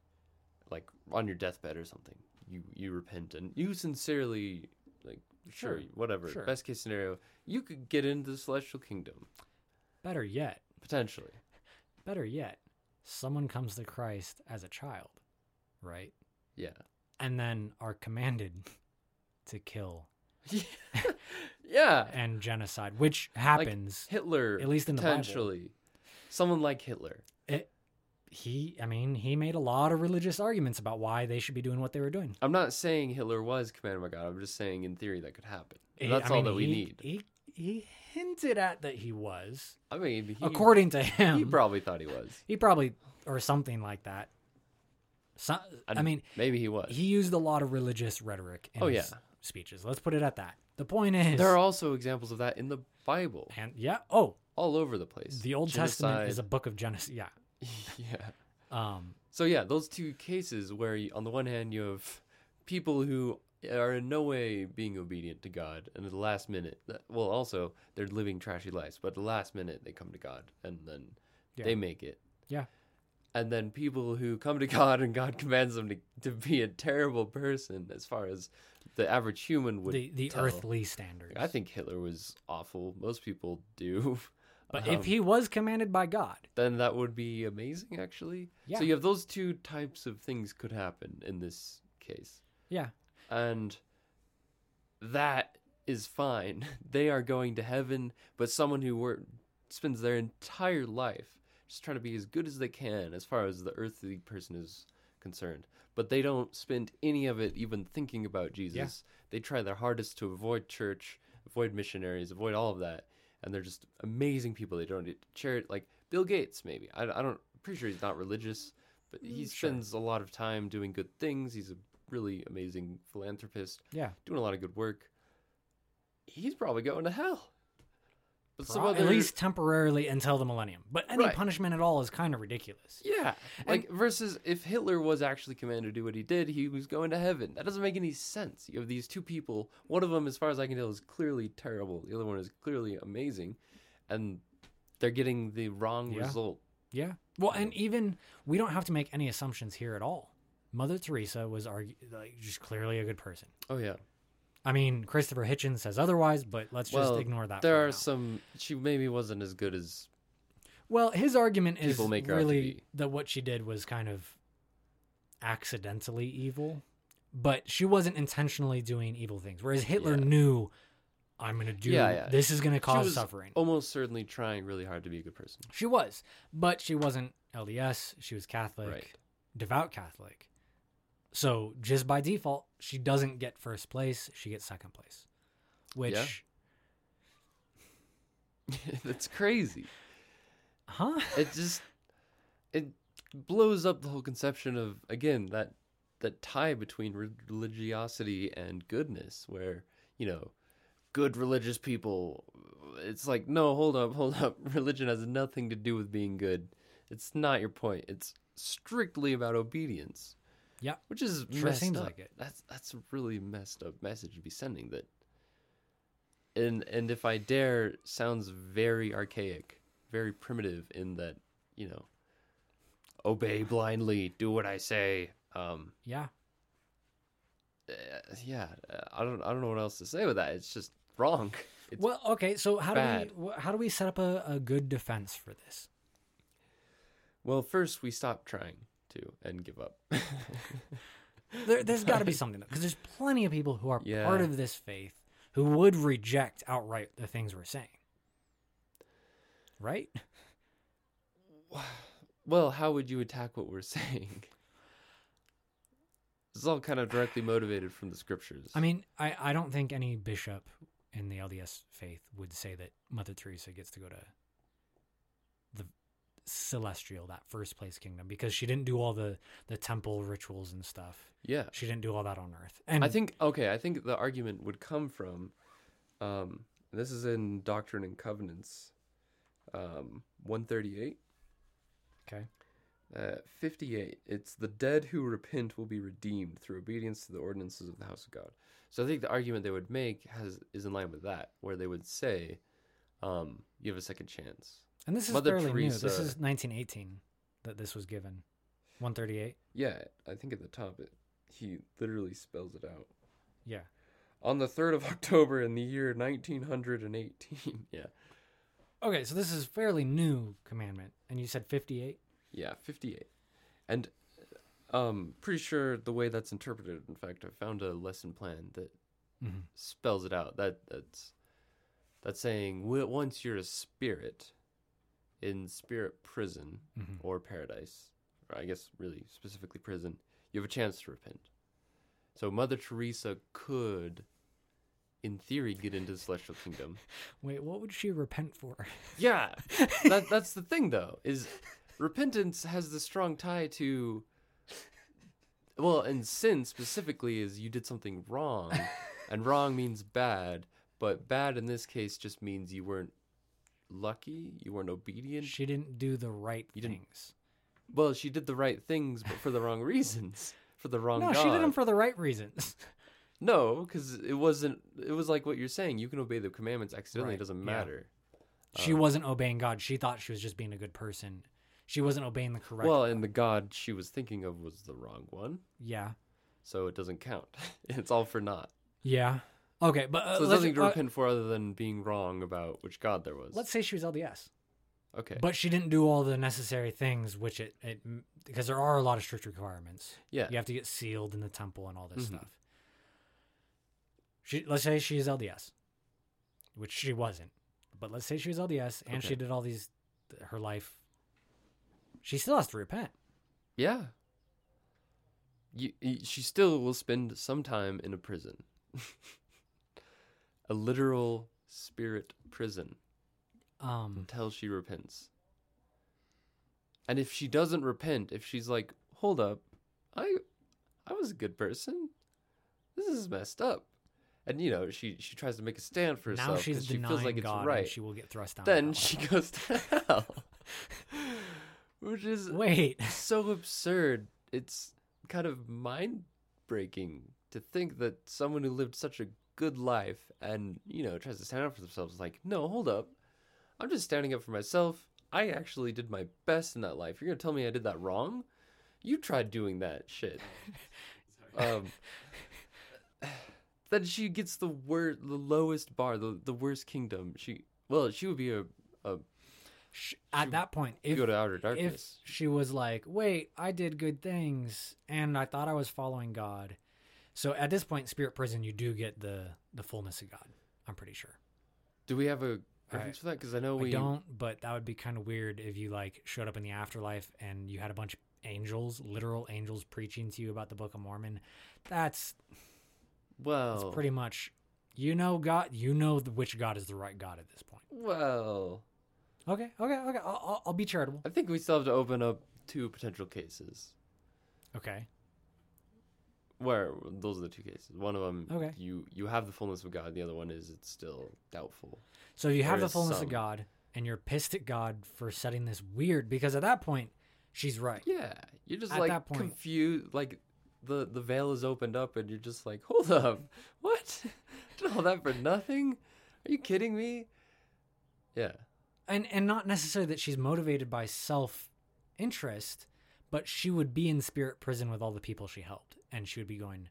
like on your deathbed or something, you you repent and you sincerely like sure, Sure, whatever sure. best case scenario you could get into the celestial kingdom Better yet, potentially. better yet, someone comes to Christ as a child, right? Yeah. And then are commanded to kill yeah. and genocide, which happens. Hitler, At least in the Bible. potentially, someone like Hitler. it, he, I mean, he made a lot of religious arguments about why they should be doing what they were doing. I'm not saying Hitler was commanded by God. I'm just saying in theory that could happen. That's I all that we he- need. He, he hinted at that he was, I mean, he, according to him. he probably thought he was. He probably or something like that. So, I And mean, maybe he was. he used a lot of religious rhetoric in Oh, his yeah. speeches. Let's put it at that. The point is, there are also examples of that in the Bible, and yeah, oh, all over the place. the Old Testament is a book of Genesis. Yeah. yeah. Um. So yeah, those two cases where you, on the one hand you have people who are in no way being obedient to God, and at the last minute, well, also they're living trashy lives, but at the last minute they come to God, and then Yeah. they make it. Yeah. And then people who come to God and God commands them to, to be a terrible person, as far as the average human would. The the tell. earthly standards. I think Hitler was awful. Most people do. But Um, if he was commanded by God, then that would be amazing actually Yeah. so you have those two types of things could happen in this case yeah, and that is fine. They are going to heaven but someone who wor- spends their entire life just trying to be as good as they can as far as the earthly person is concerned. But they don't spend any of it even thinking about jesus. They try their hardest to avoid church avoid missionaries avoid all of that and they're just amazing people. They don't need charity like bill gates maybe. I, I don't pretty sure he's not religious but he Mm, sure. spends a lot of time doing good things. He's a really amazing philanthropist yeah. doing a lot of good work he's probably going to hell. But some Pro- other, At least temporarily until the millennium. But any Right. punishment at all is kind of ridiculous. yeah, like versus if Hitler was actually commanded to do what he did, he was going to heaven. That doesn't make any sense. You have these two people. One of them, as far as I can tell, is clearly terrible. The other one is clearly amazing, and they're getting the wrong Yeah. result. Yeah. Well, and even we don't have to make any assumptions here at all. Mother Teresa was argu- like just clearly a good person. Oh yeah. I mean, Christopher Hitchens says otherwise, but let's just Well, ignore that. There are now. some. She maybe wasn't as good as. Well, his argument is People make her really that what she did was kind of accidentally evil, but she wasn't intentionally doing evil things. Whereas Hitler Yeah. knew, I'm going to do Yeah, yeah. this is going to cause suffering. almost certainly trying really hard to be a good person. She was, but she wasn't LDS. She was Catholic, Right. devout Catholic. So just by default, she doesn't get first place. She gets second place, which, Yeah. That's crazy. huh? It just it blows up the whole conception of again that that tie between religiosity and goodness where, you know, good religious people it's like no, hold up, hold up. Religion has nothing to do with being good. It's not your point. It's strictly about obedience. Yeah. Which is Sure messed seems up. like it. That's that's a really messed up message to be sending that and and if I dare sounds very archaic, very primitive in that, you know, obey blindly, do what I say. Um Yeah. uh, yeah, I don't I don't know what else to say with that. It's just wrong. It's well, okay. So how bad. do we how do we set up a, a good defense for this? well, first we stop trying to and give up. There, there's got to be something because there's plenty of people who are Yeah. part of this faith who would reject outright the things we're saying. Right? well, how would you attack what we're saying? This is all kind of directly motivated from the scriptures. I mean, I, I don't think any bishop in the LDS faith would say that Mother Teresa gets to go to the celestial, that first place kingdom, because she didn't do all the, the temple rituals and stuff. yeah. She didn't do all that on earth. And I think okay. I think the argument would come from, um, this is in Doctrine and Covenants, um, one thirty eight. Okay. Uh, fifty eight. It's the dead who repent will be redeemed through obedience to the ordinances of the house of God. So I think the argument they would make has is in line with that, where they would say, um, you have a second chance. And this is Mother fairly new. This is 1918 that this was given. 138. Yeah, I think at the top it he literally spells it out. Yeah. On the third of October in the year nineteen hundred and eighteen. yeah. Okay, so this is fairly new commandment, and you said 58. Yeah, 58. And um pretty sure the way that's interpreted, in fact, I found a lesson plan that Mm-hmm. spells it out. That that's that's saying once you're a spirit in spirit prison Mhm. or paradise, or I guess really specifically prison, you have a chance to repent. So Mother Teresa could in theory get into the celestial kingdom. Wait, what would she repent for? Yeah, that that's the thing though. Is repentance has the strong tie to well, and sin specifically is you did something wrong, and wrong means bad, but bad in this case just means you weren't lucky, you weren't obedient. she didn't do the right You didn't- things. Well, she did the right things, but for the wrong reasons, for the wrong No, God. she did them for the right reasons. no, because it wasn't. It was like what you're saying. You can obey the commandments accidentally; Right, it doesn't yeah. matter. she Um, wasn't obeying God. She thought she was just being a good person. She wasn't obeying the correct. Well, and the God she was thinking of was the wrong one. yeah, so it doesn't count. it's all for naught. yeah. Okay, but uh, So there's nothing to uh, repent for other than being wrong about which god there was. let's say she was LDS, okay. but she didn't do all the necessary things, which it it because there are a lot of strict requirements. yeah. You have to get sealed in the temple and all this Mhm. stuff. She let's say she is LDS, which she wasn't, but let's say she was LDS and she did all these her life. She still has to repent. Yeah. You, y she still will spend some time in a prison. a literal spirit prison Um, until she repents. And if she doesn't repent, if she's like, "Hold up. I I was a good person. This is messed up." and you know she she tries to make a stand for herself now she's 'cause she denying feels like it's God, right. and she will get thrust down. then she goes to hell, which is wait. so absurd. It's kind of mind breaking to think that someone who lived such a good life and, you know, tries to stand up for themselves is like, no, hold up. I'm just standing up for myself. I actually did my best in that life. You're going to tell me I did that wrong? You tried doing that shit. um, then she gets the wor- the lowest bar, the, the worst kingdom. She, well, she would be a, a Sh- At that point, if go to outer if darkness. she was like, "Wait, I did good things, and I thought I was following God," so at this point, spirit prison, you do get the the fullness of God. I'm pretty sure. Do we have a reference for that? Because I know we I don't, but that would be kind of weird if you like showed up in the afterlife and you had a bunch of angels, literal angels, preaching to you about the Book of Mormon. That's Well, that's pretty much. You know God. You know which God is the right God at this point. well. Okay, okay, okay. I'll, I'll be charitable. I think we still have to open up two potential cases. Okay. Where those are the two cases. One of them, Okay. you you have the fullness of God. The other one is it's still doubtful. So you have There the fullness some. of God, and you're pissed at God for setting this weird. Because at that point, she's right. Yeah, you're just At like that point- confused. Like the the veil is opened up, and you're just like, hold up, what? Did all that for nothing? Are you kidding me? Yeah, and and not necessarily that she's motivated by self interest, but she would be in spirit prison with all the people she helped, and she would be going,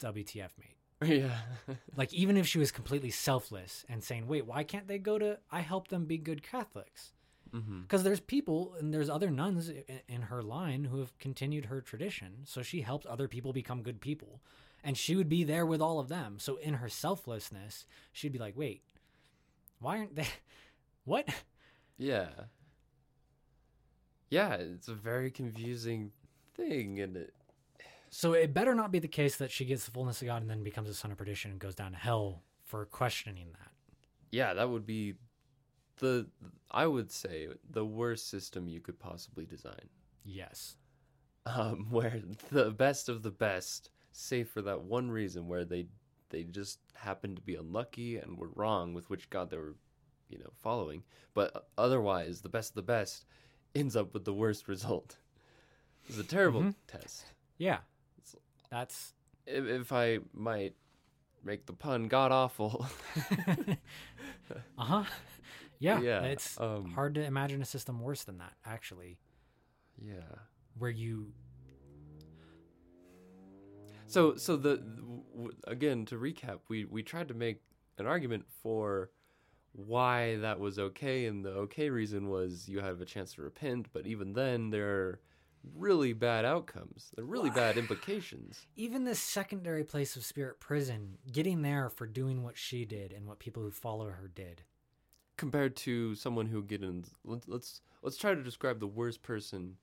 "WTF, mate." yeah, Like even if she was completely selfless and saying, "Wait, why can't they go to? I help them be good Catholics." Mm-hmm. Because there's people and there's other nuns i- in her line who have continued her tradition, so she helps other people become good people, and she would be there with all of them. So in her selflessness, she'd be like, "Wait, why aren't they? What? yeah, yeah. It's a very confusing thing, and it, So it better not be the case that she gets the fullness of God and then becomes a son of perdition and goes down to hell for questioning that. yeah, that would be the I would say the worst system you could possibly design. Yes. Um, where the best of the best, save for that one reason where they they just happened to be unlucky and were wrong with which god they were, you know, following. But otherwise, the best of the best ends up with the worst result. It's a terrible Mhm. test. Yeah. That's If, if I might make the pun, god awful. uh huh. Yeah. Yeah, It's um, hard to imagine a system worse than that, actually, yeah. where you. So so the w- again to recap, we we tried to make an argument for why that was okay, and the okay reason was you have a chance to repent, but even then there are really bad outcomes, are really bad implications. Even this secondary place of spirit prison, getting there for doing what she did and what people who follow her did. compared to someone who get in let's let's let's try to describe the worst person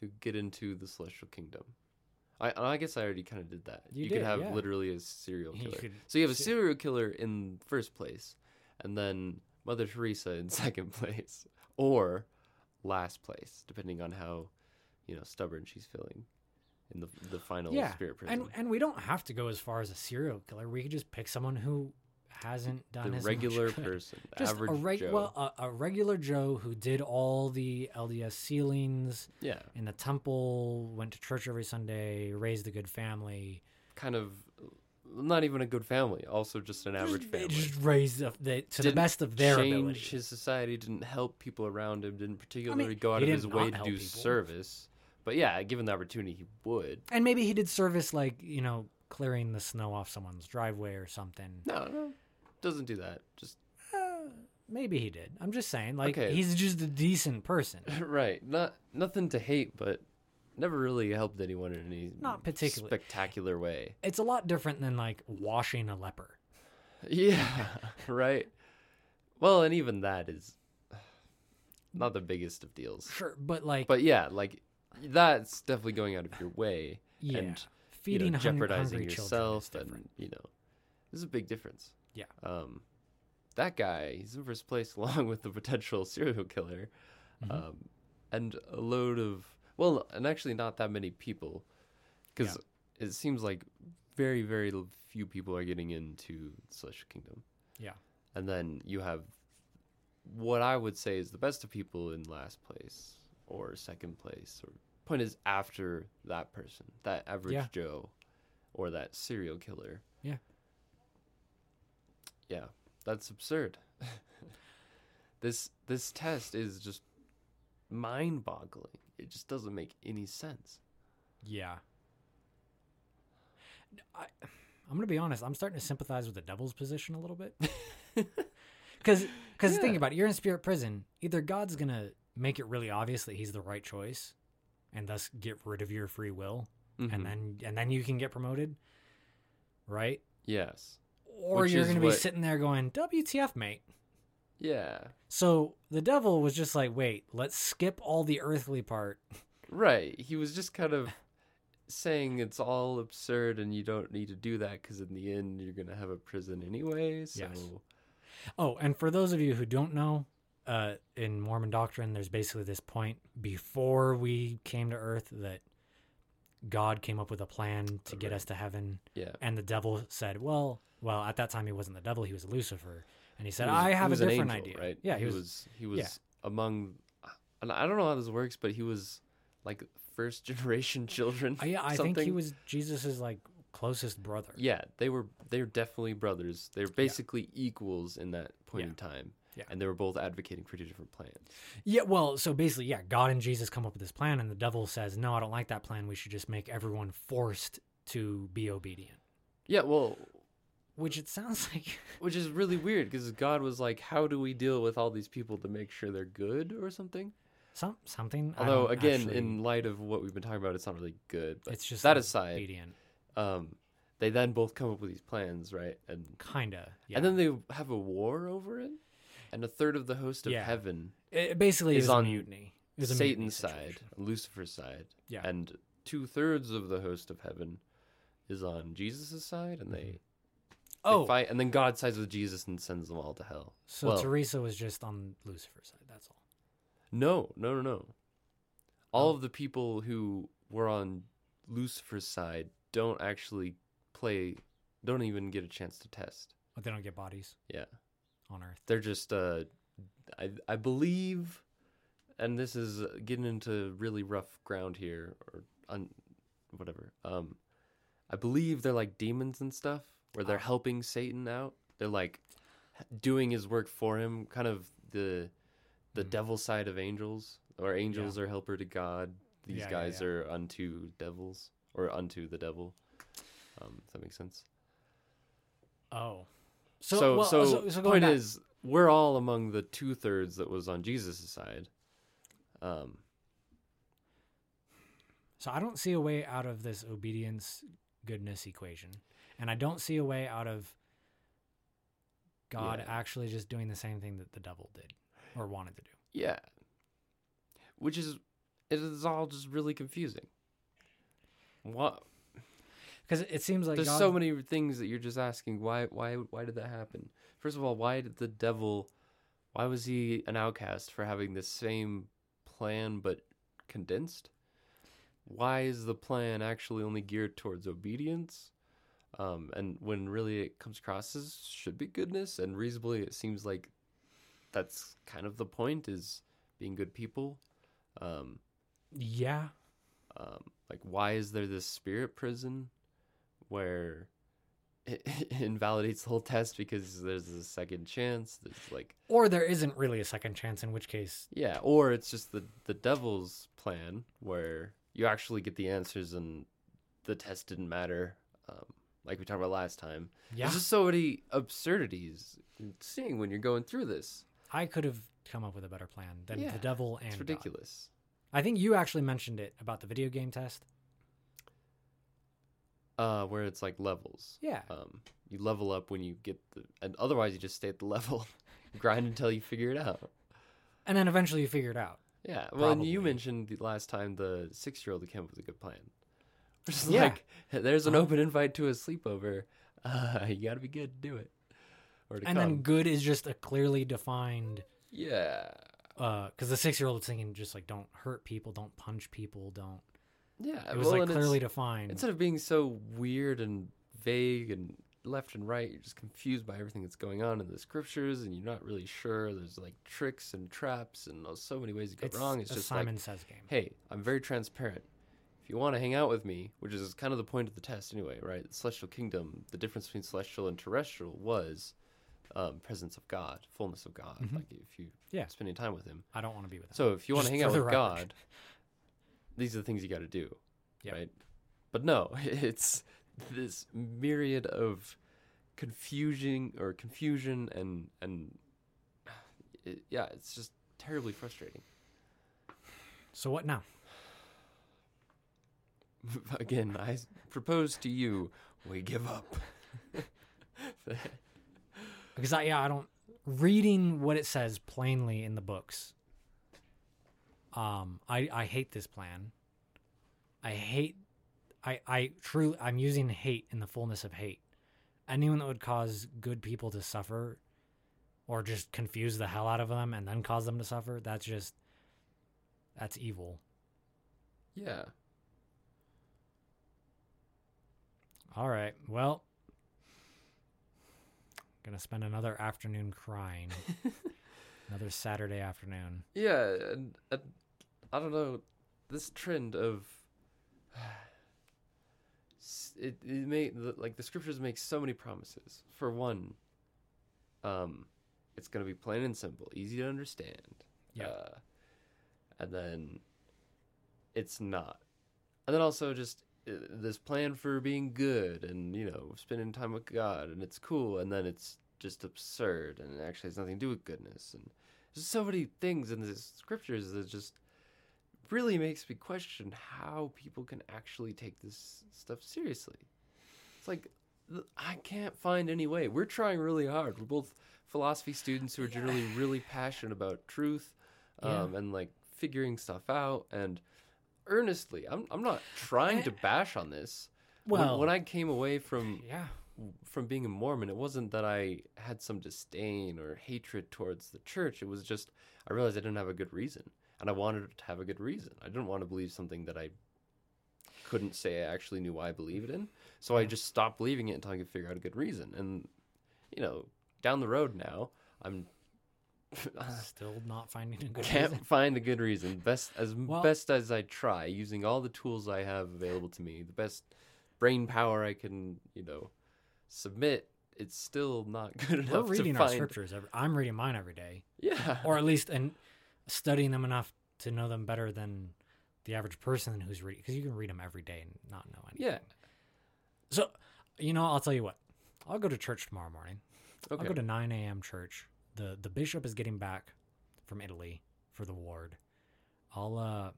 who get into the celestial kingdom i i guess i already kind of did that You could did, have yeah. literally a serial You killer could so you have a serial killer in first place and then mother teresa in second place or last place depending on how you know stubborn she's feeling in the the final yeah. spirit prison And and we don't have to go as far as a serial killer. We could just pick someone who hasn't done the regular person the just average a reg- Joe. well a, a regular Joe who did all the LDS sealings, yeah in the temple, went to church every Sunday, raised a good family, kind of not even a good family also just an average just, family just raised the, the, to the Didn't best of their change ability. his society didn't help people around him didn't particularly go out of his way to do people. service but yeah given the opportunity he would And maybe he did service like you know clearing the snow off someone's driveway or something. no no doesn't do that just Uh, maybe he did. I'm just saying, like Okay. he's just a decent person. right not nothing to hate but never really helped anyone in any Not particularly. spectacular way It's a lot different than like washing a leper. yeah right well and even that is not the biggest of deals Sure, but like but yeah like that's definitely going out of your way yeah, and feeding you know, jeopardizing hungry yourself and you know there's a big difference Yeah. um that guy he's in first place along with the potential serial killer Mhm. um and a load of well and actually not that many people because it seems like very very few people are getting into the celestial kingdom. Yeah. And then you have what I would say is the best of people in last place or second place or point is after that person, that average Yeah. Joe or that serial killer. Yeah. Yeah. That's absurd. this this test is just mind-boggling. It just doesn't make any sense. Yeah. I, I'm gonna be honest. I'm starting to sympathize with the devil's position a little bit. Because, because think about it. You're in spirit prison. Either God's gonna make it really obvious that He's the right choice, and thus get rid of your free will, Mhm. and then and then you can get promoted, right? yes. Or Which you're gonna be sitting there going, "WTF, mate." Yeah. So the devil was just like, "Wait, let's skip all the earthly part." Right. He was just kind of saying it's all absurd and you don't need to do that because in the end you're going to have a prison anyway. So, Yes. Oh, and for those of you who don't know, uh, in Mormon doctrine, there's basically this point before we came to Earth that God came up with a plan to get us to heaven, yeah. and the devil said, "Well, well, at that time he wasn't the devil; he was Lucifer." And he said, He was- "I have a was different angel, idea." Right? Yeah, he, was, he was among, and I don't know how this works, but he was like first generation children. I, yeah, I think he was Jesus's like closest brother. Yeah, they were they're definitely brothers. They're basically equals in that point Yeah. in time. Yeah. And they were both advocating for two different plans. Yeah, well, so basically, yeah, God and Jesus come up with this plan, and the devil says, "No, I don't like that plan. We should just make everyone forced to be obedient." Yeah, well, Which it sounds like which is really weird because God was like, "How do we deal with all these people to make sure they're good or something?" some something. Although again, actually- in light of what we've been talking about, it's not really good. But it's just that aside, obedient, um, they then both come up with these plans, right? And kinda. Yeah. and then they have a war over it, and a third of the host of Yeah. heaven, it basically is is on mutiny. Was a mutiny Satan's side, situation. Lucifer's side, Yeah. and two thirds of the host of heaven is on Jesus' side, and they, they oh, fight, and then God sides with Jesus and sends them all to hell. so well- Teresa was just on Lucifer's side. That's all. No, no, no, no. All Oh. of the people who were on Lucifer's side don't actually play, don't even get a chance to test. But they don't get bodies Yeah. On Earth. They're just, uh, I, I believe, and this is getting into really rough ground here, or un, whatever. Um, I believe they're like demons and stuff, where they're Ah. helping Satan out. They're like doing his work for him, kind of the the Mhm. devil side of angels, or angels are helper to God. These Yeah, yeah, guys yeah. are unto devils, or unto the devil. Um, if that makes sense. Oh, So, so well, so, so, so point back- is, we're all among the two thirds that was on Jesus' side. Um, So I don't see a way out of this obedience goodness equation. And I don't see a way out of God Yeah. actually just doing the same thing that the devil did or wanted to do. yeah, which is it is all just really confusing. What? Because it seems like There's God, so many things that you're just asking. Why? Why? Why did that happen? First of all, why did the devil? Why was he an outcast for having the same plan but condensed? Why is the plan actually only geared towards obedience? Um, and when really it comes across as should be goodness and reasonably, it seems like that's kind of the point is being good people. Um, yeah, um, like why is there this spirit prison where it, it invalidates the whole test because there's a second chance there's like or there isn't really a second chance. In which case, yeah or it's just the the devil's plan where you actually get the answers and the test didn't matter um, like we talked about last time yeah, there's just so many absurdities seeing when you're going through this I could have come up with a better plan than Yeah, the devil and it's God. ridiculous I think you actually mentioned it about the video game test. Uh where it's like levels. Yeah, um, you level up when you get the and otherwise you just stay at the level grind until you figure it out. And then eventually you figure it out. yeah. Well and you mentioned the last time the six year old came up with a good plan. Just Yeah. like there's an Uh-huh. open invite to a sleepover. Uh, you gotta be good to do it. Or to And come. then good is just a clearly defined yeah. because the six year old was thinking just like don't hurt people, don't punch people, don't. Yeah It was well, like clearly defined. instead of being so weird and vague and left and right. You're just confused by everything that's going on in the scriptures, and you're not really sure. There's like tricks and traps and so many ways to go It's wrong. It's just Simon like, Says game. hey, I'm very transparent. If you want to hang out with me, which is kind of the point of the test anyway, right? The celestial kingdom, the difference between celestial and terrestrial was um, presence of God, fullness of God. Mhm. Like if you Yeah. spending time with Him. I don't want to be with him. So if you want to hang out with record. God, these are the things you got to do, Yep. right? But no, it's this myriad of confusion or confusion and and it, yeah, it's just terribly frustrating. So what now? Again, I propose to you, we give up. Because I yeah, I don't reading what it says plainly in the books. Um, I I hate this plan. I hate. I I truly I'm using hate in the fullness of hate. Anyone that would cause good people to suffer, or just confuse the hell out of them and then cause them to suffer, that's just that's evil. yeah. All right. Well, gonna spend another afternoon crying. another Saturday afternoon. Yeah, and, and I don't know this trend of it. It made like the scriptures make so many promises. For one, um, it's gonna be plain and simple, easy to understand. Yeah. Uh, and then it's not, and then also just uh, this plan for being good and you know spending time with God and it's cool, and then it's just absurd and it actually has nothing to do with goodness and there's so many things in the scriptures that just really makes me question how people can actually take this stuff seriously. It's like I can't find any way. We're trying really hard. We're both philosophy students who are generally really passionate about truth um, and like figuring stuff out and earnestly. I'm I'm not trying to bash on this. When- Well- when I came away from Yeah. from being a Mormon, it wasn't that I had some disdain or hatred towards the church. It was just I realized I didn't have a good reason, and I wanted to have a good reason. I didn't want to believe something that I couldn't say I actually knew why I believed in. So I just stopped believing it until I could figure out a good reason. And you know, down the road now, I'm Still not finding a good reason. can't reason. find a good reason. Best as Well- best as I try, using all the tools I have available to me, the best brain power I can, you know, submit. It's still not good enough We're reading to our find. scriptures. Every, I'm reading mine every day, Yeah, or at least and studying them enough to know them better than the average person who's reading. Because you can read them every day and not know anything. yeah. So, you know, I'll tell you what. I'll go to church tomorrow morning. Okay. I'll go to 9 a.m. church. the The bishop is getting back from Italy for the ward. I'll uh,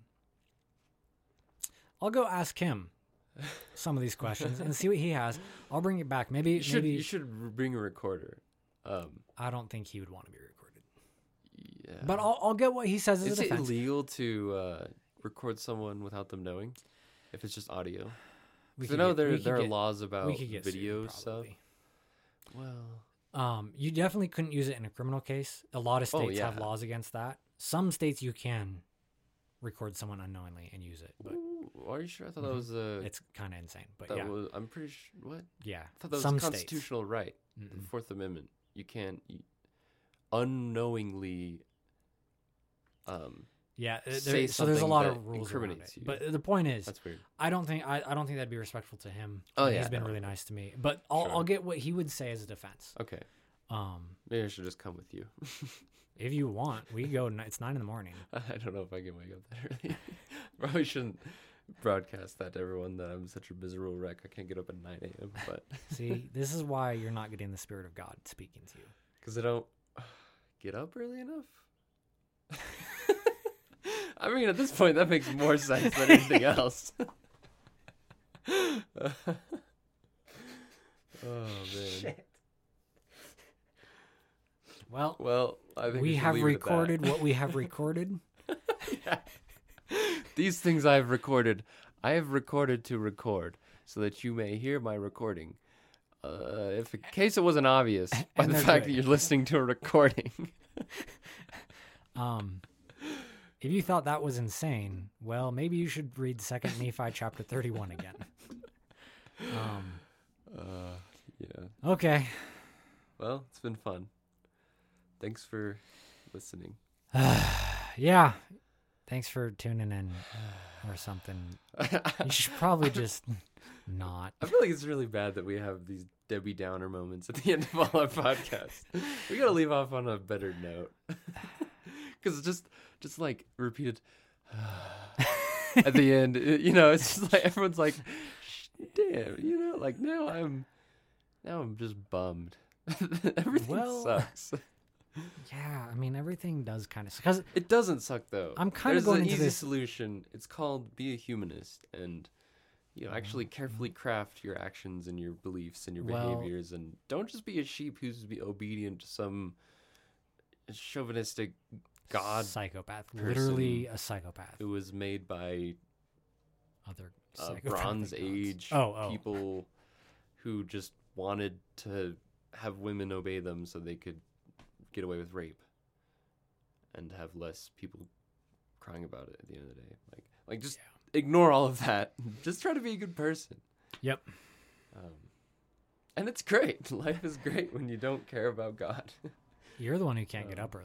I'll go ask him some of these questions and see what he has. I'll bring it back. Maybe you should maybe you should bring a recorder. Um, I don't think he would want to be recorded. Yeah. But I'll I'll get what he says as is a it defense. illegal to uh, record someone without them knowing? If it's just audio, We 'Cause I could know get- there we could there are get- laws about we could get sued, video stuff. probably. Well, Um, you definitely couldn't use it in a criminal case. A lot of Oh, states have yeah. laws against that. Some states you can record someone unknowingly and use it, but ooh, are you sure? I thought that Mhm. was a. it's kind of insane. But that yeah, was. I'm pretty sure. What? yeah, I thought that was some a states. constitutional right. The. Fourth Amendment. You can't you, unknowingly. Um, Yeah, there, so there's a lot of rules around it. you. But the point is, that's weird. I don't think I, I don't think that'd be respectful to him. Oh, yeah, he's been no. really nice to me. But I'll Sure. I'll get what he would say as a defense. Okay, Um, maybe I should just come with you. if you want, we go. It's nine in the morning. I don't know if I can wake up that early. Probably shouldn't broadcast that to everyone that I'm such a miserable wreck. I can't get up at 9 a.m. But See, this is why you're not getting the spirit of God speaking to you. because I don't get up early enough. I mean, at this point, that makes more sense than anything else. oh man. Well, Well, I think we should have leave it recorded what we have recorded. These things I have recorded, I have recorded to record, so that you may hear my recording. Uh, if in case it wasn't obvious by And the fact good. that you're listening to a recording. Um, if you thought that was insane, well, maybe you should read Second Nephi chapter thirty-one again. Um, uh, yeah. Okay. Well, it's been fun. Thanks for listening. yeah. Thanks for tuning in or something. You should probably just not. I feel like it's really bad that we have these Debbie Downer moments at the end of all our podcasts. we gotta leave off on a better note, because it's just just like repeated at the end, it- you know, it's just like everyone's like, "Damn," you know, like now I'm now I'm just bummed. Everything Well- sucks. Yeah, I mean everything does kind of because It doesn't suck though. I'm kinda going an into easy this- solution. It's called be a humanist and you know actually carefully craft your actions and your beliefs and your Well- behaviors and don't just be a sheep who's be obedient to some chauvinistic god psychopath, person literally a psychopath. who was made by Other uh, Bronze gods. Age Oh, oh. people who just wanted to have women obey them so they could get away with rape and have less people crying about it at the end of the day. Like, like just ignore all of that. Just try to be a good person. Yep. Um, and it's great. Life is great when you don't care about God. You're the one who can't get Um, up early,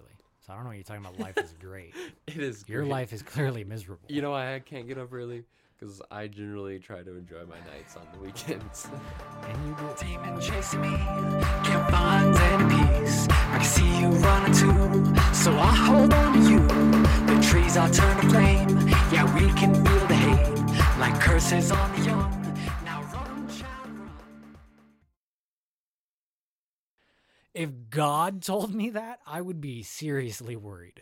so I don't know what you're talking about. Life is great. it is. Your great. life is clearly miserable. You know why I can't get up early? Because I generally try to enjoy my nights on the weekends. and you do. Demon chasing me, can't find any peace. I can see you running too, so I hold on to you. The trees are turned to flame, yeah, we can feel the hate, like curses on the young. If God told me that, I would be seriously worried.